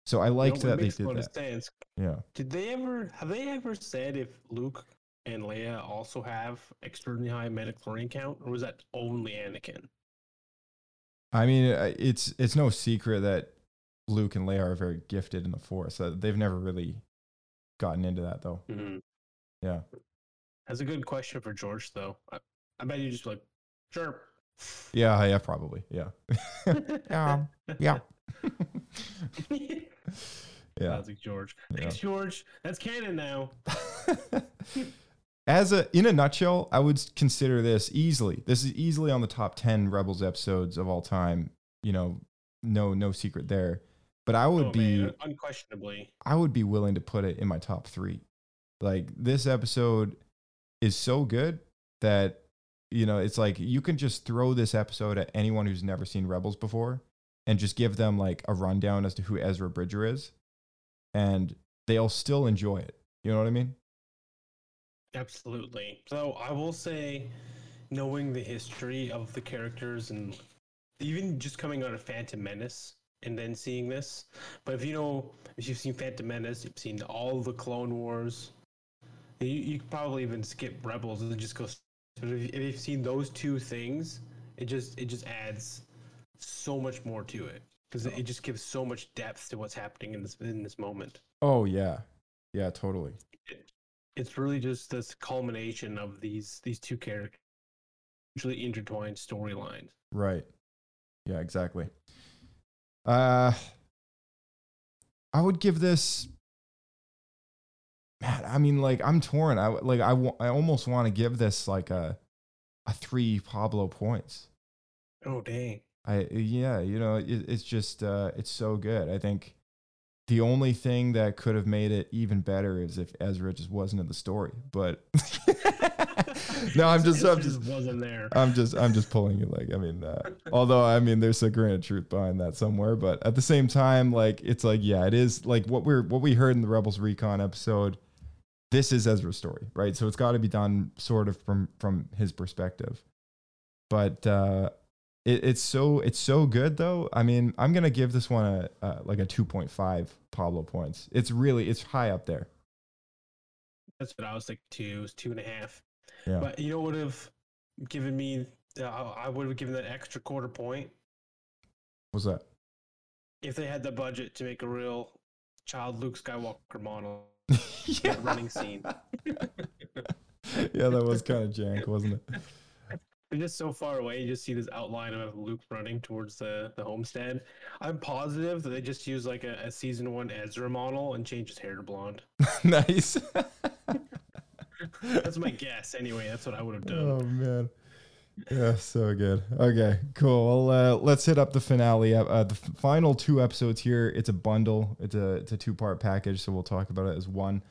So I liked You know, that they did that. sense. Yeah. Did they ever have they ever said if Luke and Leia also have extremely high midi-chlorian count, or was that only Anakin? I mean, uh, it's it's no secret that Luke and Leia are very gifted in the Force. Uh, they've never really gotten into that though. Mm-hmm. Yeah. That's a good question for George, though. I, I bet you just like, sure. Yeah, yeah, probably. Yeah. *laughs* um, yeah. *laughs* yeah. Classic George. Thanks, George. That's canon now. *laughs* As a in a nutshell, I would consider this easily. This is easily on the top 10 Rebels episodes of all time. You know, no no secret there. But I would Oh, be man, unquestionably. I would be willing to put it in my top 3 Like this episode is so good that you know it's like you can just throw this episode at anyone who's never seen Rebels before and just give them like a rundown as to who Ezra Bridger is, and they'll still enjoy it. You know what I mean? Absolutely. So I will say, knowing the history of the characters and even just coming out of Phantom Menace and then seeing this, but if you know, if you've seen Phantom Menace, you've seen all the Clone Wars, you, you could probably even skip Rebels and just go. But if, you've seen those two things, it just it just adds so much more to it because it just gives so much depth to what's happening in this in this moment. Oh yeah, yeah, totally. it's really just this culmination of these these two characters usually intertwined storylines Right. Yeah, exactly. Uh I would give this man, I mean like I'm torn. I w- like I I almost want to give this like a a 3 Pablo points. oh dang I yeah, you know, it, it's just uh it's so good. I think the only thing that could have made it even better is if Ezra just wasn't in the story. But *laughs* no, I'm just I'm just wasn't there I'm just I'm just pulling you like I mean uh, although I mean there's a grain of truth behind that somewhere but at the same time like it's like yeah it is like what we're what we heard in the Rebels Recon episode this is Ezra's story right? So it's got to be done sort of from from his perspective. But uh it, it's so it's so good though. I mean I'm gonna give this one a, uh like a 2.5 Pablo points. It's really it's high up there. That's what i was like two it was two and a half. Yeah. but you know what would have given me uh, i would have given that extra quarter point? What's that? If they had the budget to make a real child luke skywalker model *laughs* yeah. running scene *laughs* yeah that was kind of jank wasn't it They're just so far away. You just see this outline of Luke running towards the, the homestead. I'm positive that they just use like a, a season one Ezra model and change his hair to blonde. *laughs* nice That's my guess. Anyway, that's what I would have done. Oh man, yeah, so good. Okay, cool. Well, uh, let's hit up the finale. Uh, the final two episodes here. It's a bundle. It's a it's a two part package. So we'll talk about it as one.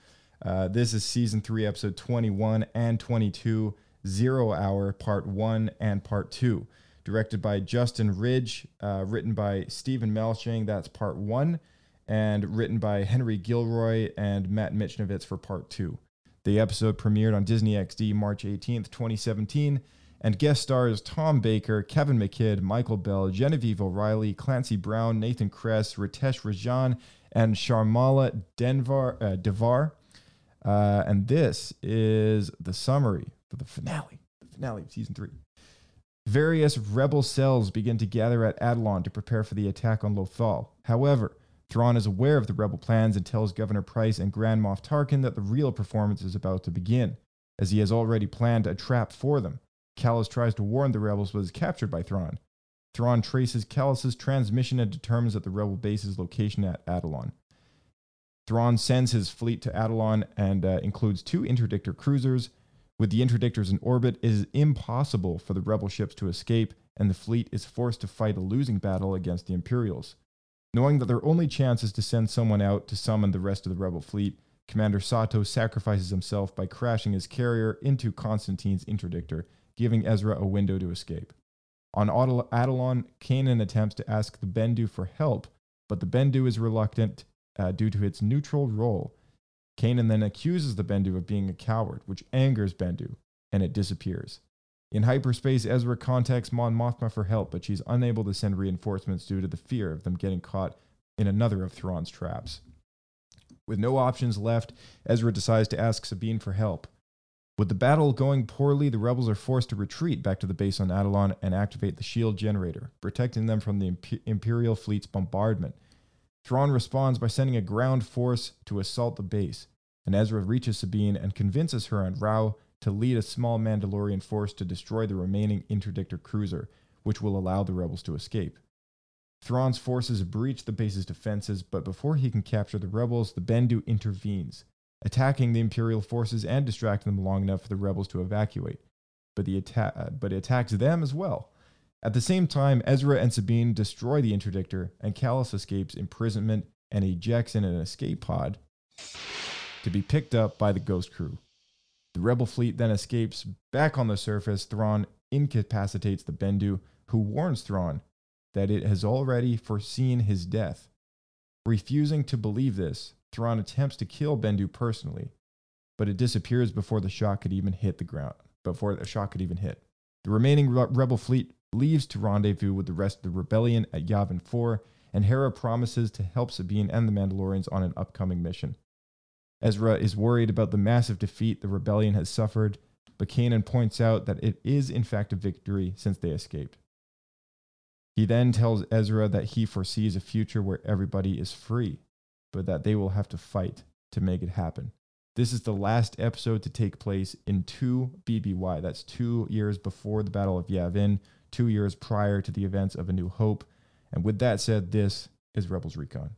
Uh, this is season three, episode twenty one and twenty two. Zero Hour, part one and part two. Directed by Justin Ridge, uh, written by Steven Melching. That's part one, and written by Henry Gilroy and Matt Michnovetz for part two. The episode premiered on Disney XD March 18th, 2017, and guest stars Tom Baker, Kevin McKidd, Michael Bell, Genevieve O'Reilly, Clancy Brown, Nathan Kress, Ritesh Rajan, and Sharmila Denvar, uh, Devar. Uh, and this is the summary for the finale, the finale of season three. Various rebel cells begin to gather at Atollon to prepare for the attack on Lothal. However, Thrawn is aware of the rebel plans and tells Governor Pryce and Grand Moff Tarkin that the real performance is about to begin, as he has already planned a trap for them. Kallus tries to warn the rebels but is captured by Thrawn. Thrawn traces Kallus's transmission and determines that the rebel base's location at Atollon. Thrawn sends his fleet to Atollon and uh, includes two interdictor cruisers. With the interdictors in orbit, it is impossible for the rebel ships to escape, and the fleet is forced to fight a losing battle against the Imperials. Knowing that their only chance is to send someone out to summon the rest of the rebel fleet, Commander Sato sacrifices himself by crashing his carrier into Konstantine's interdictor, giving Ezra a window to escape. On Adel- Atollon, Kanan attempts to ask the Bendu for help, but the Bendu is reluctant uh, due to its neutral role. Kanan then accuses the Bendu of being a coward, which angers Bendu, and it disappears. In hyperspace, Ezra contacts Mon Mothma for help, but she's unable to send reinforcements due to the fear of them getting caught in another of Thrawn's traps. With no options left, Ezra decides to ask Sabine for help. With the battle going poorly, the rebels are forced to retreat back to the base on Atollon and activate the shield generator, protecting them from the Imperial fleet's bombardment. Thrawn responds by sending a ground force to assault the base, and Ezra reaches Sabine and convinces her and Rau to lead a small Mandalorian force to destroy the remaining interdictor cruiser, which will allow the rebels to escape. Thrawn's forces breach the base's defenses, but before he can capture the rebels, the Bendu intervenes, attacking the Imperial forces and distracting them long enough for the rebels to evacuate. But, the atta- uh, but it attacks them as well. At the same time, Ezra and Sabine destroy the interdictor, and Kallus escapes imprisonment and ejects in an escape pod. to be picked up by the Ghost crew. The rebel fleet then escapes back on the surface. Thrawn incapacitates the Bendu, who warns Thrawn that it has already foreseen his death. Refusing to believe this, Thrawn attempts to kill Bendu personally, but it disappears before the shot could even hit the ground, before the shot could even hit. The remaining rebel fleet leaves to rendezvous with the rest of the rebellion at Yavin 4, and Hera promises to help Sabine and the Mandalorians on an upcoming mission. Ezra is worried about the massive defeat the rebellion has suffered, but Kanan points out that it is in fact a victory since they escaped. He then tells Ezra that he foresees a future where everybody is free, but that they will have to fight to make it happen. This is the last episode to take place in 2 BBY. That's two years before the Battle of Yavin, two years prior to the events of A New Hope. And with that said, this is Rebels Recon.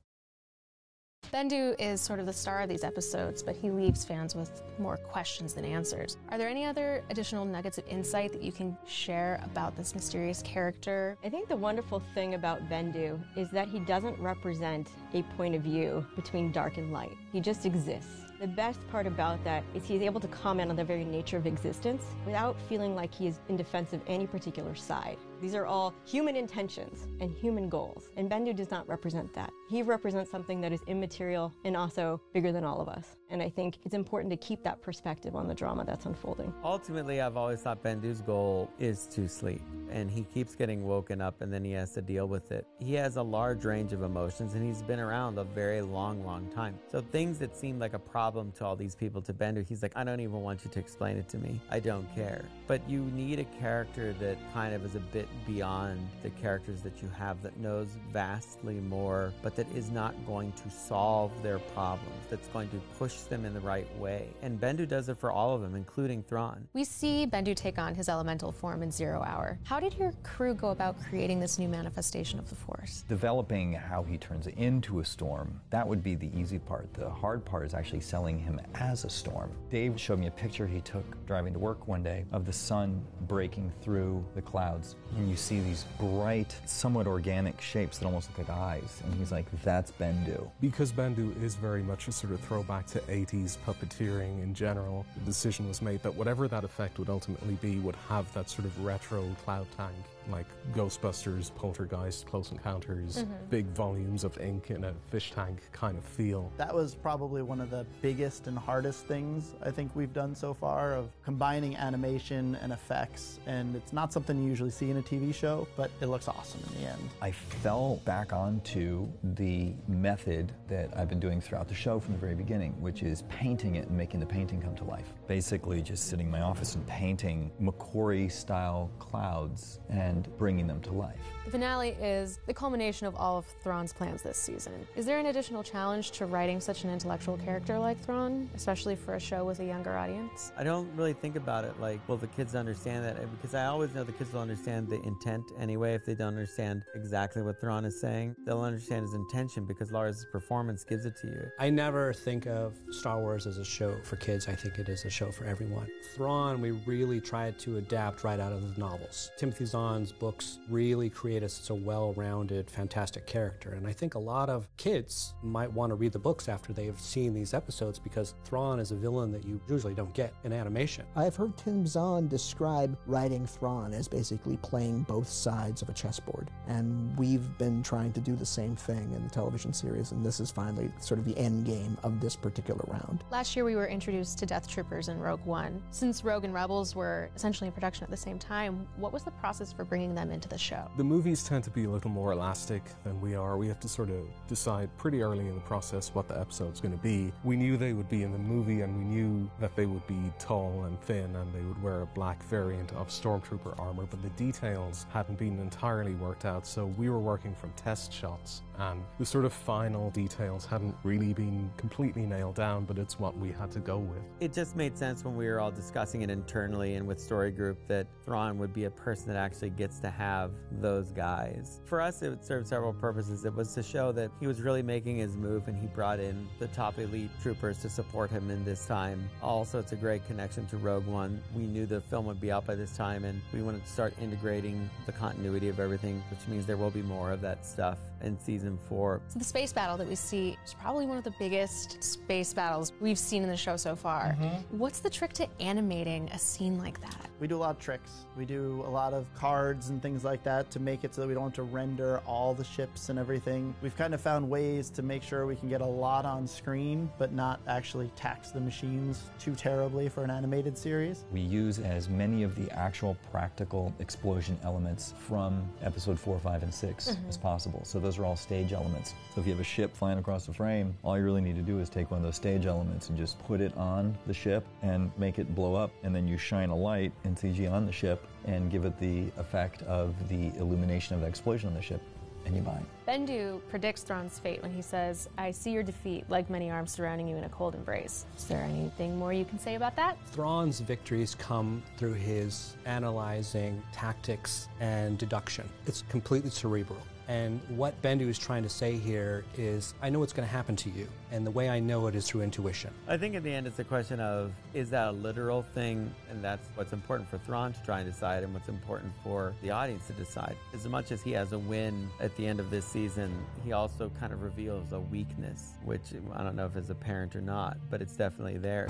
Bendu is sort of the star of these episodes, but he leaves fans with more questions than answers. Are there any other additional nuggets of insight that you can share about this mysterious character? I think the wonderful thing about Bendu is that he doesn't represent a point of view between dark and light. He just exists. The best part about that is he's able to comment on the very nature of existence without feeling like he is in defense of any particular side. These are all human intentions and human goals, and Bendu does not represent that. He represents something that is immaterial and also bigger than all of us. And I think it's important to keep that perspective on the drama that's unfolding. Ultimately, I've always thought Bendu's goal is to sleep, and he keeps getting woken up and then he has to deal with it. He has a large range of emotions and he's been around a very long, long time. So things that seem like a problem to all these people, to Bendu, he's like, I don't even want you to explain it to me. I don't care. But you need a character that kind of is a bit beyond the characters that you have that knows vastly more, but that is not going to solve their problems, that's going to push them in the right way. And Bendu does it for all of them, including Thrawn. We see Bendu take on his elemental form in Zero Hour. How did your crew go about creating this new manifestation of the Force? Developing how he turns into a storm, that would be the easy part. The hard part is actually selling him as a storm. Dave showed me a picture he took driving to work one day of the sun breaking through the clouds. And you see these bright, somewhat organic shapes that almost look like eyes. And he's like, that's Bendu. Because Bendu is very much a sort of throwback to 80s puppeteering in general, the decision was made that whatever that effect would ultimately be would have that sort of retro cloud tank, like Ghostbusters, Poltergeist, Close Encounters, Mhm. big volumes of ink in a fish tank kind of feel. That was probably one of the biggest and hardest things I think we've done so far of combining animation and effects. And it's not something you usually see in a TV show, but it looks awesome in the end. I fell back onto the method that I've been doing throughout the show from the very beginning, which is painting it and making the painting come to life. Basically, just sitting in my office and painting McQuarrie style clouds and bringing them to life. The finale is the culmination of all of Thrawn's plans this season. Is there an additional challenge to writing such an intellectual character like Thrawn, especially for a show with a younger audience? I don't really think about it like, will the kids understand that? Because I always know the kids will understand the intent anyway. If they don't understand exactly what Thrawn is saying, they'll understand his intention because Lars' performance gives it to you. I never think of Star Wars as a show for kids. I think it is a show for everyone. Thrawn, we really tried to adapt right out of the novels. Timothy Zahn's books really create us such a well-rounded, fantastic character. And I think a lot of kids might want to read the books after they've seen these episodes because Thrawn is a villain that you usually don't get in animation. I've heard Tim Zahn describe writing Thrawn as basically playing both sides of a chessboard. And we've been trying to do the same thing in the television series, and this is finally sort of the end game of this particular round. Last year, we were introduced to Death Troopers in Rogue One. Since Rogue and Rebels were essentially in production at the same time, what was the process for bringing them into the show? The movies tend to be a little more elastic than we are. We have to sort of decide pretty early in the process what the episode's going to be. We knew they would be in the movie and we knew that they would be tall and thin and they would wear a black variant of Stormtrooper armor, but the details hadn't been entirely worked out, so we were working from test shots and the sort of final details hadn't really been completely nailed down, but it's what we had to go with. It just made sense when we were all discussing it internally and with Story Group that Thrawn would be a person that actually gets to have those guys. For us, it served several purposes. It was to show that he was really making his move and he brought in the top elite troopers to support him in this time. Also, it's a great connection to Rogue One. We knew the film would be out by this time and we wanted to start integrating the continuity of everything, which means there will be more of that stuff in season season four. So the space battle that we see is probably one of the biggest space battles we've seen in the show so far. Mhm. What's the trick to animating a scene like that? We do a lot of tricks. We do a lot of cards and things like that to make it so that we don't have to render all the ships and everything. We've kind of found ways to make sure we can get a lot on screen, but not actually tax the machines too terribly for an animated series. We use as many of the actual practical explosion elements from episode 4, 5, and 6 Mhm. as possible. So those are all stage elements. So if you have a ship flying across the frame, all you really need to do is take one of those stage elements and just put it on the ship and make it blow up. And then you shine a light in CG on the ship and give it the effect of the illumination of the explosion on the ship, and you buy it. Bendu predicts Thrawn's fate when he says, I see your defeat like many arms surrounding you in a cold embrace. Is there anything more you can say about that? Thrawn's victories come through his analyzing tactics and deduction. It's completely cerebral. And what Bendu is trying to say here is, I know what's going to happen to you, and the way I know it is through intuition. I think in the end, it's a question of is that a literal thing? And that's what's important for Thrawn to try and decide, and what's important for the audience to decide. As much as he has a win at the end of this season, he also kind of reveals a weakness, which I don't know if it's apparent or not, but it's definitely there.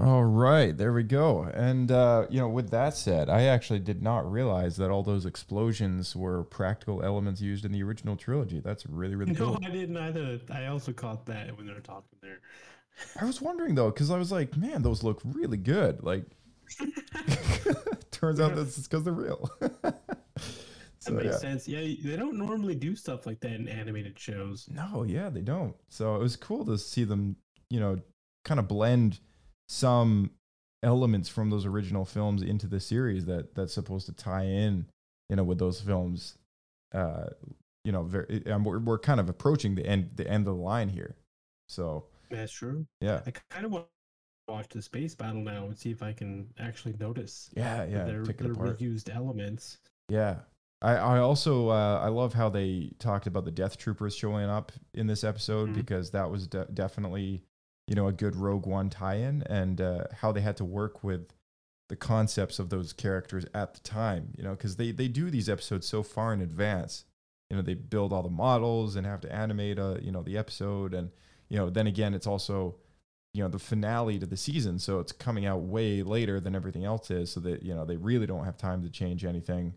All right, there we go. And uh, you know, with that said, I actually did not realize that all those explosions were practical elements used in the original trilogy. That's really, really No, cool. I didn't either. I also caught that when they were talking there. I was wondering though, because I was like, man, those look really good. Like, *laughs* *laughs* turns out that's because they're real. *laughs* That makes yeah. sense. Yeah, they don't normally do stuff like that in animated shows. No, yeah, they don't. So it was cool to see them, you know, kind of blend some elements from those original films into the series that that's supposed to tie in, you know, with those films. Uh, you know, very, and we're, we're kind of approaching the end the end of the line here. So That's true. yeah, I kind of want to watch the space battle now and see if I can actually notice. Yeah, yeah, Their, pick it their reused elements. Yeah. I, I also uh, I love how they talked about the Death Troopers showing up in this episode Mhm. because that was de- definitely you know a good Rogue One tie-in and uh, how they had to work with the concepts of those characters at the time you know because they they do these episodes so far in advance you know they build all the models and have to animate uh you know the episode and you know then again it's also you know the finale to the season so it's coming out way later than everything else is so that you know they really don't have time to change anything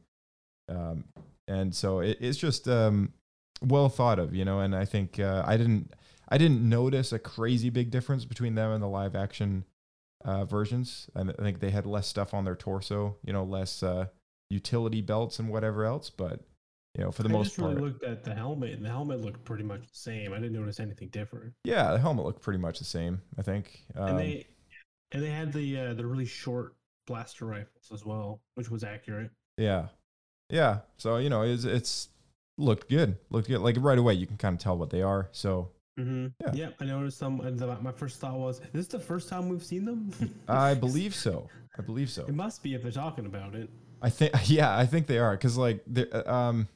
um, and so it, it's just um, well thought of, you know. And I think uh, I didn't I didn't notice a crazy big difference between them and the live action uh, versions. I, I think they had less stuff on their torso, you know, less uh, utility belts and whatever else. But you know, for the I most just part, really looked at the helmet, and the helmet looked pretty much the same. I didn't notice anything different. yeah, the helmet looked pretty much the same. I think. Um, and they and they had the uh, the really short blaster rifles as well, which was accurate. Yeah, yeah. So you know, it's it's looked good. Looked good. Like right away, you can kind of tell what they are. So Mm-hmm. Yeah. Yeah, I noticed some. and the- My first thought was, "Is this the first time we've seen them?" *laughs* I believe so. I believe so. it must be if they're talking about it. I think *laughs* yeah, I think they are because like um,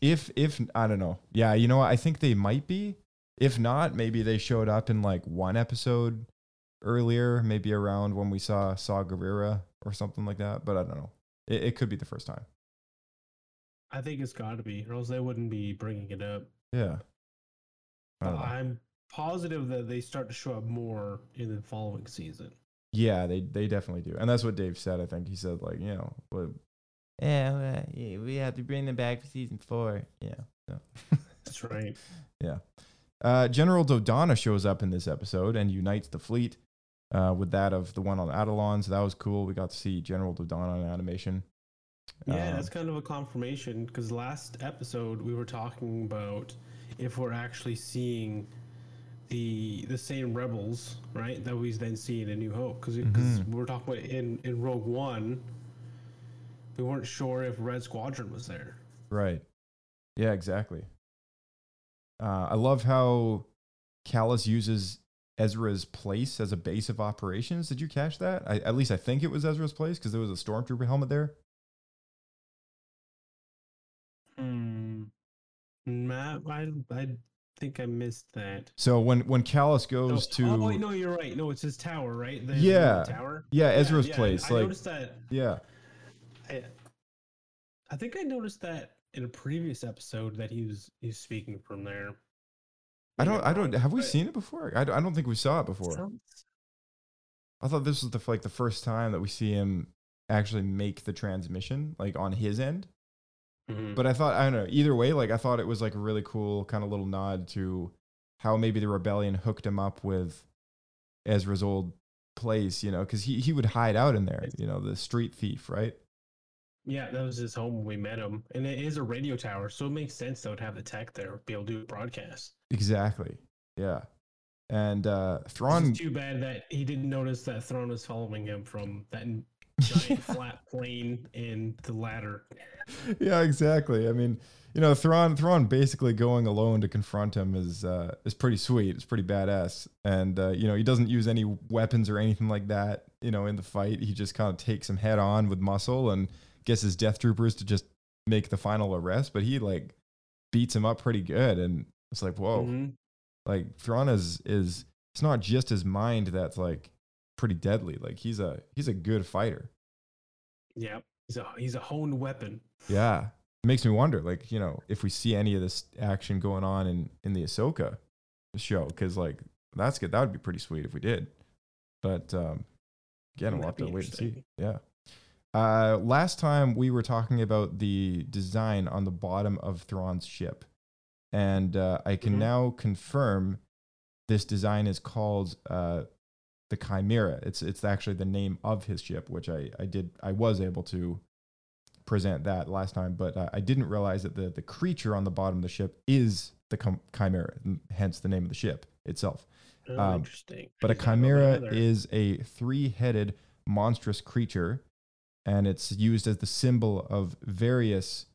if if I don't know, yeah, you know what? I think they might be. If not, maybe they showed up in like one episode earlier, maybe around when we saw Saw Gerrera or something like that. But I don't know. It, it could be the first time. I think it's got to be, or else they wouldn't be bringing it up. Yeah. Know. I'm positive that they start to show up more in the following season. Yeah, they they definitely do, and that's what Dave said. I think he said like you know, but yeah, we have to bring them back for season four. Yeah, so. That's right. *laughs* Yeah. Uh, General Dodonna shows up in this episode and unites the fleet uh, with that of the one on Atollon. So that was cool. We got to see General Dodonna in animation. Yeah, Um, that's kind of a confirmation because last episode we were talking about if we're actually seeing the the same rebels, right? That we then see in A New Hope because Mhm. we were talking about in in Rogue One, we weren't sure if Red Squadron was there. Right. Yeah, exactly. Uh, I love how Kallus uses Ezra's place as a base of operations. Did you catch that? I, at least I think it was Ezra's place because there was a stormtrooper helmet there. Matt, I I think I missed that. So when when Kallus goes to oh wait, no, you're right. No, it's his tower, right? The, the yeah tower. yeah Ezra's yeah, place I like noticed that. yeah I, I think I noticed that in a previous episode that he was he's speaking from there. I don't. I don't. Have we seen it before? I don't, I don't think we saw it before. Sounds- I thought this was the like the first time that we see him actually make the transmission like on his end. Mhm. But I thought I don't know. Either way, like I thought it was like a really cool kind of little nod to how maybe the rebellion hooked him up with Ezra's old place. You know, because he he would hide out in there. You know, the street thief, right? Yeah, that was his home when we met him, and it is a radio tower, so it makes sense that would have the tech there, be able to do a broadcast. Exactly. Yeah. And uh Thrawn too bad that he didn't notice that Thrawn was following him from that *laughs* giant flat plane in the ladder. *laughs* yeah, exactly. I mean, you know, Thrawn Thrawn basically going alone to confront him is uh, is pretty sweet. It's pretty badass, and uh, you know, he doesn't use any weapons or anything like that. You know, in the fight, he just kind of takes him head on with muscle and gets his death troopers to just make the final arrest. But he like beats him up pretty good, and it's like, whoa, Mhm. like Thrawn is is it's not just his mind that's like pretty deadly. Like he's a he's a good fighter. Yeah, he's a he's a honed weapon. Yeah. It makes me wonder, like, you know, if we see any of this action going on in, in the Ahsoka show, because, like, that's good. That would be pretty sweet if we did. But, um, again, we'll have to wait and see. Yeah. Uh, last time we were talking about the design on the bottom of Thrawn's ship. And uh, I can Mhm. now confirm this design is called uh, the Chimera. It's it's actually the name of his ship, which I, I did I was able to present that last time, but uh, I didn't realize that the the creature on the bottom of the ship is the chim- Chimera, hence the name of the ship itself. Oh, interesting. But a Piece that all chimera is a three-headed monstrous creature, and it's used as the symbol of various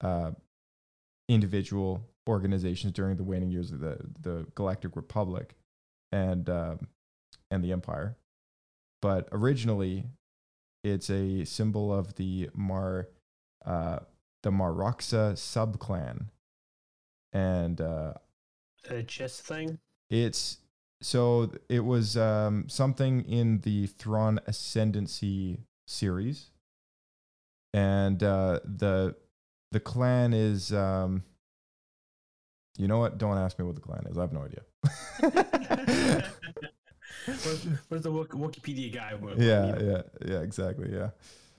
uh, individual organizations during the waning years of the the Galactic Republic and um, and the Empire. But originally, it's a symbol of the Mar uh, the Maroxa subclan, and uh, a chess thing. it's so it was um, something in the Thrawn Ascendancy series, and uh, the the clan is. Um, you know what? Don't ask me what the clan is. I have no idea. *laughs* *laughs* Where's, where's the Wikipedia guy? Wh- yeah, yeah, yeah, exactly. Yeah.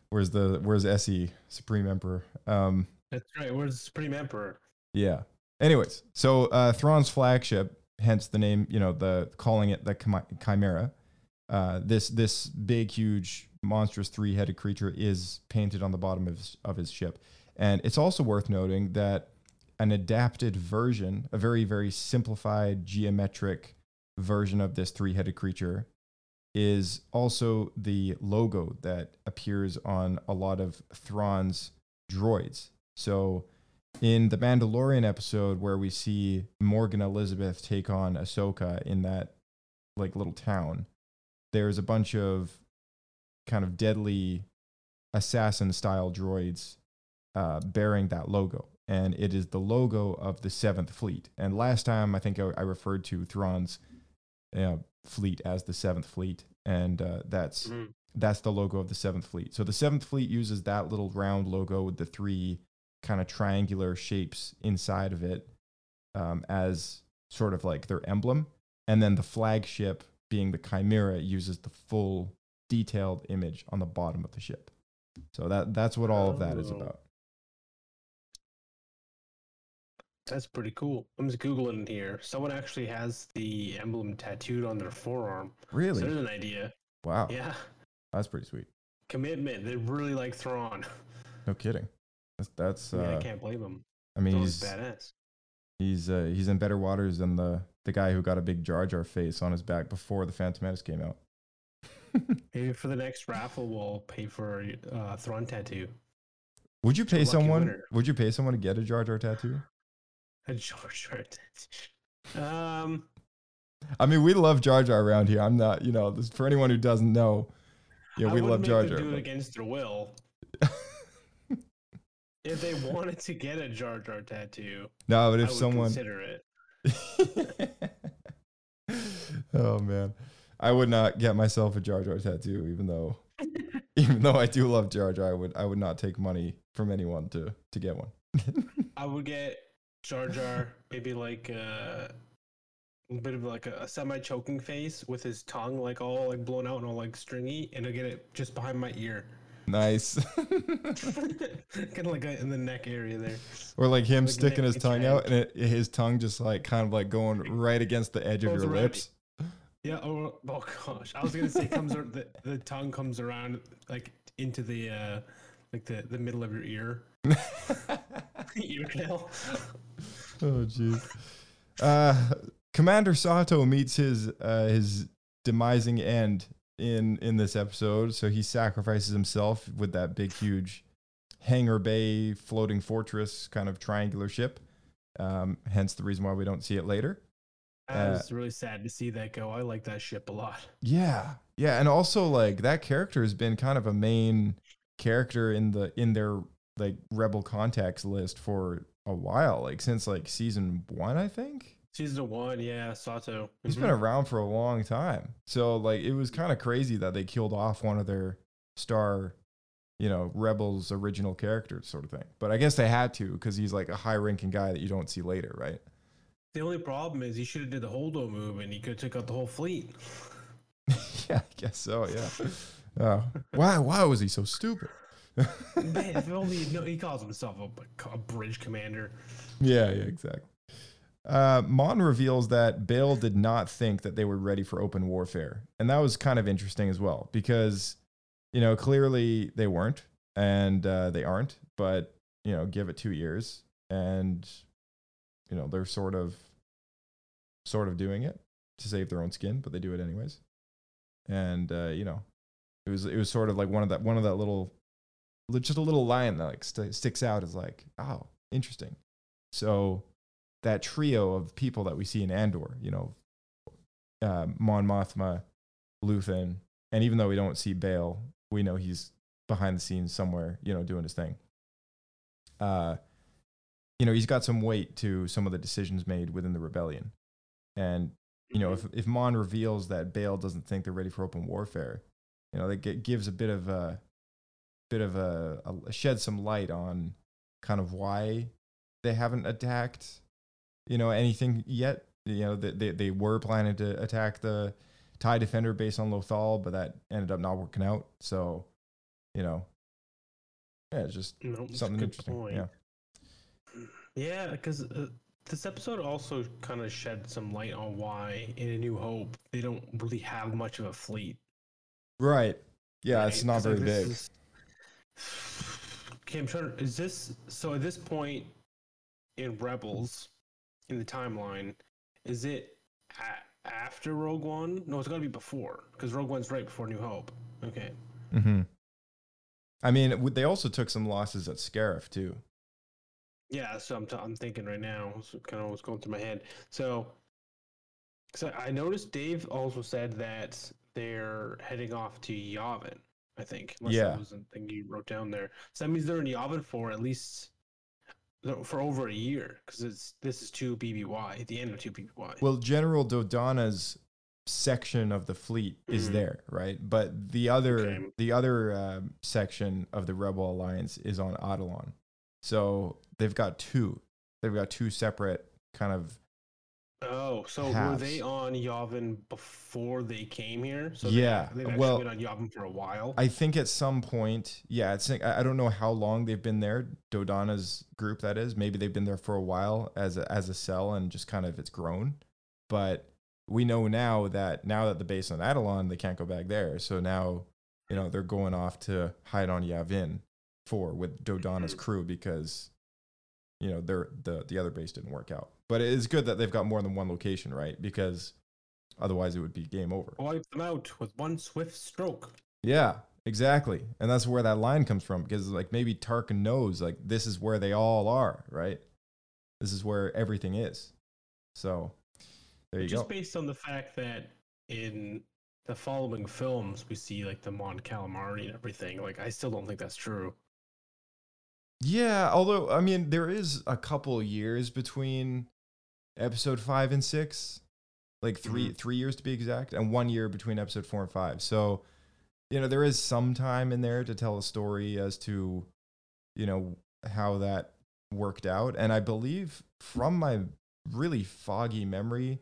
Where's the Where's Essie Supreme Emperor? Um, That's right. Where's Supreme Emperor? Yeah. Anyways, so uh, Thrawn's flagship, hence the name, you know, the calling it the Chim- Chimera. Uh, this this big, huge, monstrous three-headed creature is painted on the bottom of his, of his ship, and it's also worth noting that an adapted version, a very very simplified geometric version of this three-headed creature, is also the logo that appears on a lot of Thrawn's droids. So in the Mandalorian episode where we see Morgan Elsbeth take on Ahsoka in that like little town, there's a bunch of kind of deadly assassin style droids uh, bearing that logo. And it is the logo of the Seventh Fleet. And last time, I think I, I referred to Thrawn's uh, fleet as the Seventh Fleet, and uh, that's Mhm. that's the logo of the Seventh Fleet. So the Seventh Fleet uses that little round logo with the three kind of triangular shapes inside of it um, as sort of like their emblem, and then the flagship, being the Chimera, uses the full detailed image on the bottom of the ship. So that that's what all of that is Oh. about. That's pretty cool. I'm just googling here. Someone actually has the emblem tattooed on their forearm. Really? So there's an idea. Wow. Yeah. That's pretty sweet. Commitment. They really like Thrawn. No kidding. That's that's. Uh, yeah, I can't blame him. I mean, Thrawn's he's badass. he's uh, he's in better waters than the the guy who got a big Jar Jar face on his back before the Phantom Menace came out. *laughs* Maybe for the next raffle, we'll pay for a uh, Thrawn tattoo. Would you pay someone? winner. Would you pay someone to get a Jar Jar tattoo? *laughs* A Jar Jar tattoo. Um, I mean, we love Jar Jar around here. I'm not, you know, this, for anyone who doesn't know, yeah, I we love Jar Jar. Do it against their will. *laughs* if they wanted to get a Jar Jar tattoo, No, but if someone- consider it. *laughs* oh man, I would not get myself a Jar Jar tattoo, even though, even though I do love Jar Jar. I would, I would not take money from anyone to to get one. I would get Jar Jar, maybe like uh, a bit of like a, a semi choking face with his tongue like all like blown out and all like stringy, and I get it just behind my ear, Nice. *laughs* *laughs* kind of like in the neck area there. or like him Like sticking his tongue out and it, his tongue just like kind of like going right against the edge of your around lips. Yeah. Oh, oh gosh. I was gonna say comes the the tongue comes around like into the uh like the the middle of your ear. *laughs* *laughs* canal. Oh jeez. Uh, Commander Sato meets his uh, his demising end in in this episode. So he sacrifices himself with that big, huge hangar bay floating fortress kind of triangular ship. Um, hence the reason why we don't see it later. I Uh, was really sad to see that go. I like that ship a lot. Yeah, yeah, and also like that character has been kind of a main character in the in their like rebel contacts list for a while, like since like season one, I think. Season one, yeah, Sato. He's Mhm. been around for a long time. So like it was kind of crazy that they killed off one of their star, you know, Rebels original characters sort of thing. But I guess they had to because he's like a high ranking guy that you don't see later, right? The only problem is he should have did the Holdo move and he could have took out the whole fleet. *laughs* yeah, I guess so, yeah. Oh, why why was he so stupid? *laughs* Man, if only he, no, he calls himself a, a bridge commander. Yeah, yeah, exactly. Uh, Mon reveals that Bail did not think that they were ready for open warfare. And that was kind of interesting as well because, you know, clearly they weren't and uh, they aren't, but, you know, give it two years and, you know, they're sort of, sort of doing it to save their own skin, but they do it anyways. And, uh, you know, it was, it was sort of like one of that, one of that little, just a little line that like st- sticks out is like, oh, interesting. So, that trio of people that we see in Andor, you know, uh, Mon Mothma, Luthen, and even though we don't see Bail, we know he's behind the scenes somewhere, you know, doing his thing. Uh, you know, he's got some weight to some of the decisions made within the rebellion, and you know, if if Mon reveals that Bail doesn't think they're ready for open warfare, you know, that gi- gives a bit of a bit of a, a shed some light on kind of why they haven't attacked you know anything yet. You know they, they, they were planning to attack the tie defender based on lothal but that ended up not working out. So you know yeah it's just No, that's a something good interesting. point. yeah. Yeah, because uh, this episode also kind of shed some light on why in A New Hope they don't really have much of a fleet. right. Yeah it's not very like, big. is- Okay, I'm trying. to- Is this so? At this point in Rebels, in the timeline, is it a- after Rogue One? No, it's got to be before because Rogue One's right before New Hope. Okay. Mm hmm i mean they also took some losses at scarif too Yeah, so I'm, t- I'm thinking right now. So kind of what's going through my head. So, so I noticed Dave also said that they're heading off to Yavin. I think. Unless Yeah. that wasn't the thing you wrote down there. So that means they're in Yavin for at least for over a year because it's this is two BBY at the end of two BBY. well general Dodonna's section of the fleet is Mhm. there right but the other Okay. the other um, section of the rebel alliance is on Atollon. so they've got two they've got two separate kind of Oh, so were they on Yavin before they came here? So Yeah, they, they've well, been on Yavin for a while. I think at some point, yeah, it's I I don't know how long they've been there. Dodonna's group, that is, maybe they've been there for a while as a, as a cell and just kind of it's grown. But we know now that now that the base on Atollon, they can't go back there. So now, you know, they're going off to hide on Yavin for with Dodonna's crew because, you know, they're the the other base didn't work out. But it is good that they've got more than one location, right? Because otherwise it would be game over. Wipe them out with one swift stroke. Yeah, exactly. And that's where that line comes from because like maybe Tarkin knows like this is where they all are, right? This is where everything is. So there you Just go. Just based on the fact that in the following films we see like the Mon Calamari and everything, like I still don't think that's true. Yeah, although I mean there is a couple years between episode 5 and 6. Like 3 mm-hmm. 3 years to be exact and 1 year between episode 4 and 5. So you know there is some time in there to tell a story as to you know how that worked out. And I believe from my really foggy memory,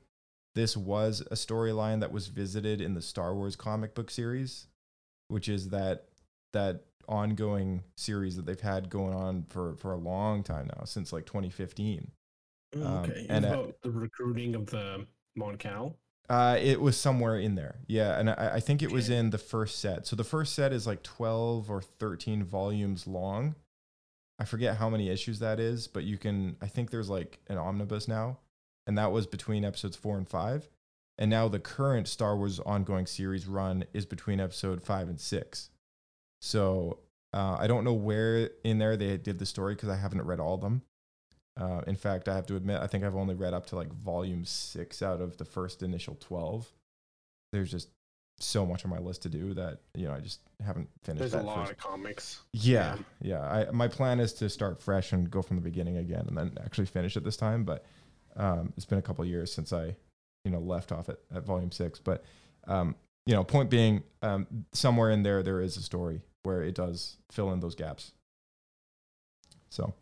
this was a storyline that was visited in the Star Wars comic book series, which is that that ongoing series that they've had going on for for a long time now, since like 2015. Um, Okay. and it's uh, about the recruiting of the Mon Cal. uh, it was somewhere in there. Yeah. And I, I think it was in the first set. So the first set is like 12 or 13 volumes long. I forget how many issues that is, but you can, I think there's like an omnibus now. And that was between episodes four and five. And now the current Star Wars ongoing series run is between episode five and six. So uh, I don't know where in there they did the story because I haven't read all of them. Uh, in fact, I have to admit, I think I've only read up to like volume six out of the first initial 12. There's just so much on my list to do that, you know, I just haven't finished There's that a lot first. of comics. Yeah, yeah. I, my plan is to start fresh and go from the beginning again, and then actually finish it this time. But um, it's been a couple years since I, you know, left off at, at volume six. But um, you know, point being, um, somewhere in there there is a story where it does fill in those gaps. So,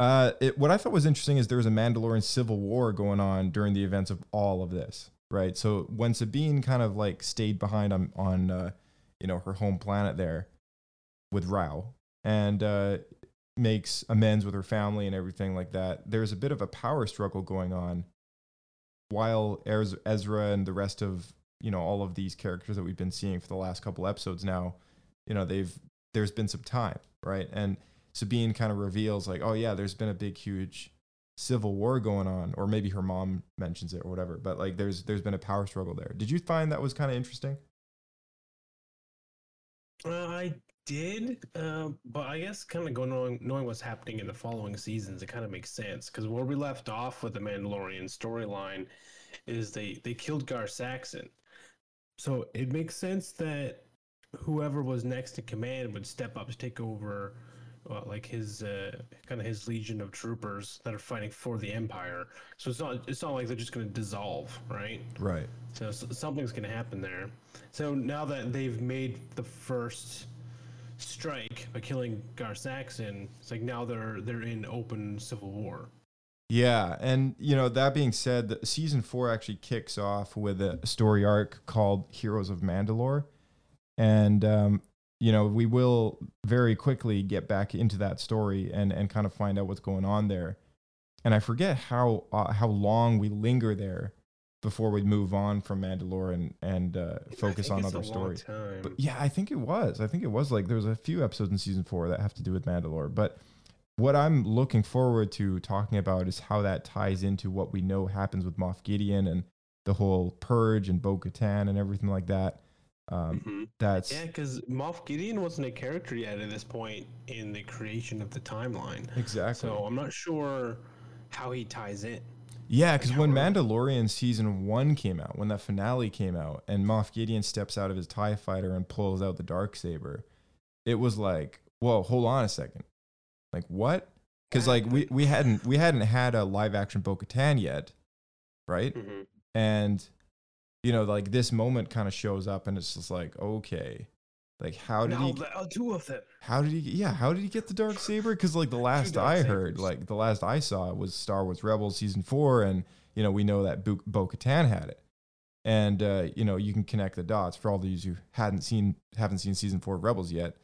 uh, it, what I thought was interesting is there was a Mandalorian civil war going on during the events of all of this, right? So when Sabine kind of like stayed behind on on uh, you know her home planet there with Rau and uh, makes amends with her family and everything like that. There's a bit of a power struggle going on while Ezra and the rest of you know all of these characters that we've been seeing for the last couple episodes now, you know they've there's been some time, right? And Sabine kind of reveals like, oh yeah, there's been a big huge civil war going on, or maybe her mom mentions it or whatever. But like there's there's been a power struggle there. Did you find that was kind of interesting? Uh, I did, uh, but I guess kind of going on, knowing what's happening in the following seasons, it kind of makes sense because where we left off with the Mandalorian storyline is they they killed Gar Saxon, so it makes sense that whoever was next in command would step up to take over. Uh, like his uh, kind of his legion of troopers that are fighting for the empire. So it's not it's not like they're just going to dissolve, right? Right. So s- something's going to happen there. So now that they've made the first strike by killing Gar Saxon, it's like now they're they're in open civil war. Yeah, and you know that being said, the- season four actually kicks off with a story arc called Heroes of Mandalore, and um, you know we will very quickly get back into that story and and kind of find out what's going on there. And I forget how uh, how long we linger there before we move on from Mandalore and and uh, focus on other stories. But yeah, I think it was. I think it was like there was a few episodes in season four that have to do with Mandalore, but what I'm looking forward to talking about is how that ties into what we know happens with Moff Gideon and the whole purge and Bo Katan and everything like that. Um, That's Yeah, because Moff Gideon wasn't a character yet at this point in the creation of the timeline. Exactly. So I'm not sure how he ties in. yeah, because when Mandalorian season one came out, when that finale came out, and Moff Gideon steps out of his Tie Fighter and pulls out the dark saber, it was like, whoa, hold on a second, like what? Because like we we hadn't we hadn't had a live action Bo Katan yet, right? Mm-hmm. and you know like this moment kind of shows up and it's just like okay like how did now he are two of them. how did he yeah how did he get the dark *laughs* saber? Because like the last i heard like the last i saw was star wars rebels season four and you know we know that Bo- bo-katan had it. And uh, you know you can connect the dots. For all these who hadn't seen haven't seen season four of rebels yet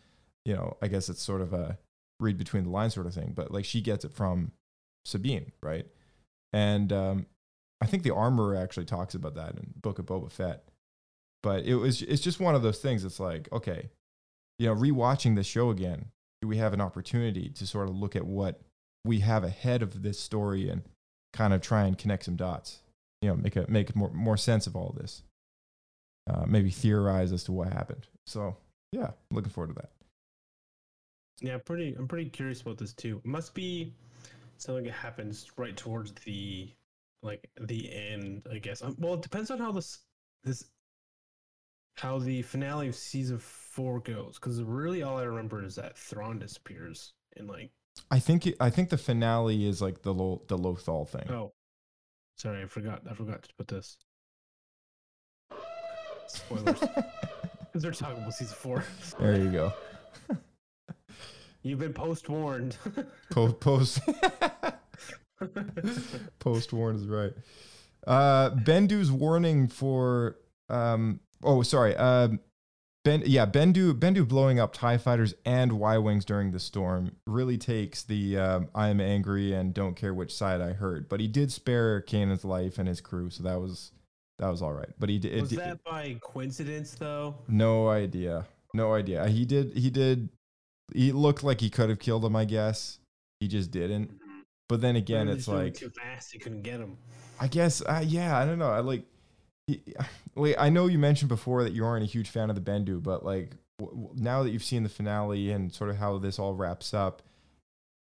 you know i guess it's sort of a read between the lines sort of thing but like she gets it from sabine right? And um, I think the armorer actually talks about that in Book of Boba Fett. But it was it's just one of those things. It's like okay, you know, rewatching the show again, do we have an opportunity to sort of look at what we have ahead of this story and kind of try and connect some dots? You know, make a make more more sense of all of this. Uh, maybe theorize as to what happened. So yeah, looking forward to that. Yeah, pretty. I'm pretty curious about this too. It must be something that happens right towards the like the end, I guess. Um, well, it depends on how this this how the finale of season four goes. Because really, all I remember is that Thrawn disappears and like I think it, I think the finale is like the Lo, the Lothal thing. oh, sorry, I forgot. I forgot to put this. Spoilers. *laughs* Because they're talking about season four. There you go. *laughs* You've been post warned. post post *laughs* post warn is right. Uh, Bendu's warning for um. Oh, sorry. Um, Ben. Yeah, Bendu. Bendu blowing up Tie fighters and Y wings during the storm really takes the um, I am angry and don't care which side I hurt. But he did spare Kanan's life and his crew, so that was that was all right. But he did. Was it, that by coincidence though? no idea. No idea. He did. He did. He looked like he could have killed him. I guess he just didn't. But then again, it's he was moving like too fast. He couldn't get him. I guess. Uh, yeah. I don't know. I like. Wait. *laughs* I know you mentioned before that you aren't a huge fan of the Bendu, but like w- now that you've seen the finale and sort of how this all wraps up,